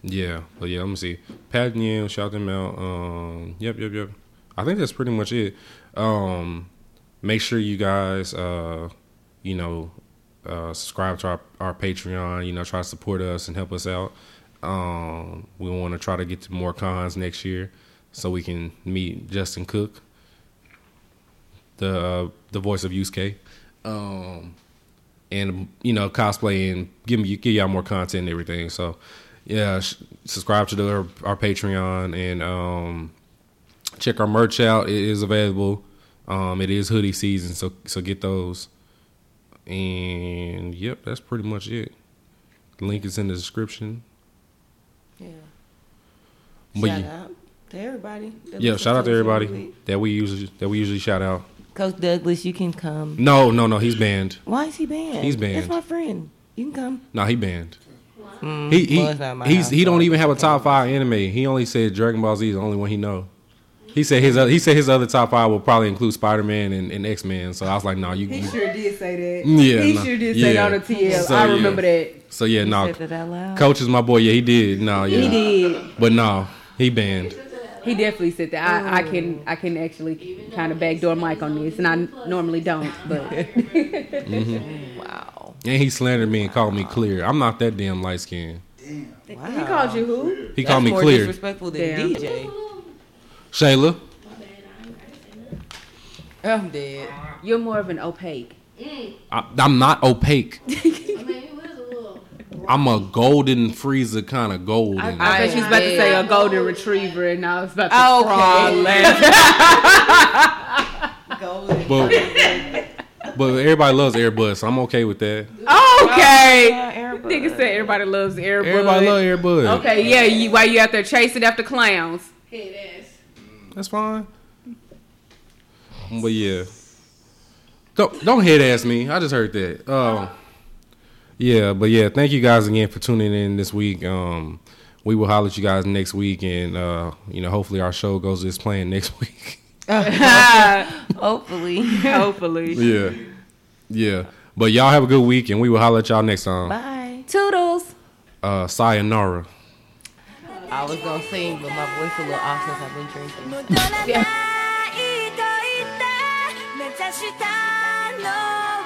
Yeah, but yeah, let me see. Pat and Yale, shout them out. Um, yep, yep, yep. I think that's pretty much it. Um, make sure you guys, uh, you know, uh, subscribe to our, our Patreon. You know, try to support us and help us out. Um, we want to try to get to more cons next year, so we can meet Justin Cook, the uh, the voice of Yusuke. Um, and you know cosplay and give me give y'all more content and everything. So yeah, sh- subscribe to the, our, our Patreon and um, check our merch out. It is available. Um, it is hoodie season, so so get those. And yep, that's pretty much it. The link is in the description. Yeah. But shout yeah, out to everybody. that yeah, shout out to everybody that we usually that we usually shout out. Coach Douglas, you can come. No, no, no, he's banned. Why is he banned? He's banned. That's my friend. You can come. No, he banned. Mm, He he well, it's not my he's house, he so don't even have a top five anime. He only said Dragon Ball Z is the only one he know. He said his other, he said his other top five will probably include Spider Man and, and X Men. So I was like, no, you. He you- sure did say that. Yeah, he no. sure did say Yeah. that on the TL. So, I yeah. remember that. so yeah, You no. said that out loud. Coach is my boy. Yeah, he did. No, yeah, He did. but no, he banned. He definitely said that. I, I oh. can I can actually kind of backdoor Mike on this, and I normally don't, but [LAUGHS] [LAUGHS] mm-hmm. Wow. And he slandered me and called me clear. I'm not that damn light skinned. Wow. he called you who? He called me more clear. disrespectful than Damn. DJ. Shayla, I'm dead. You're more of an opaque. Mm. I, I'm not opaque. [LAUGHS] I mean, it was a little. I'm a golden Frieza kind of golden. I, I thought she was about to say a golden retriever, and I was about to oh, Okay. cry laughing. Golden. but but everybody loves Airbus. So I'm okay with that. Okay. Yeah, Airbud. Nigga said everybody loves Airbud. Everybody love Airbus. Okay, yeah, you, while you out there chasing after clowns. Head ass. That's fine. But yeah. Don't don't head ass me. I just heard that. Um Yeah, but yeah, thank you guys again for tuning in this week. Um we will holler at you guys next week and uh, you know, hopefully our show goes as planned next [LAUGHS] week. [LAUGHS] Hopefully. Hopefully. yeah. Yeah. But y'all have a good week and we will holler at y'all next time. Bye. Toodles. Uh sayonara. I was gonna sing, but my voice a little off since I've been drinking. 戻 [LAUGHS]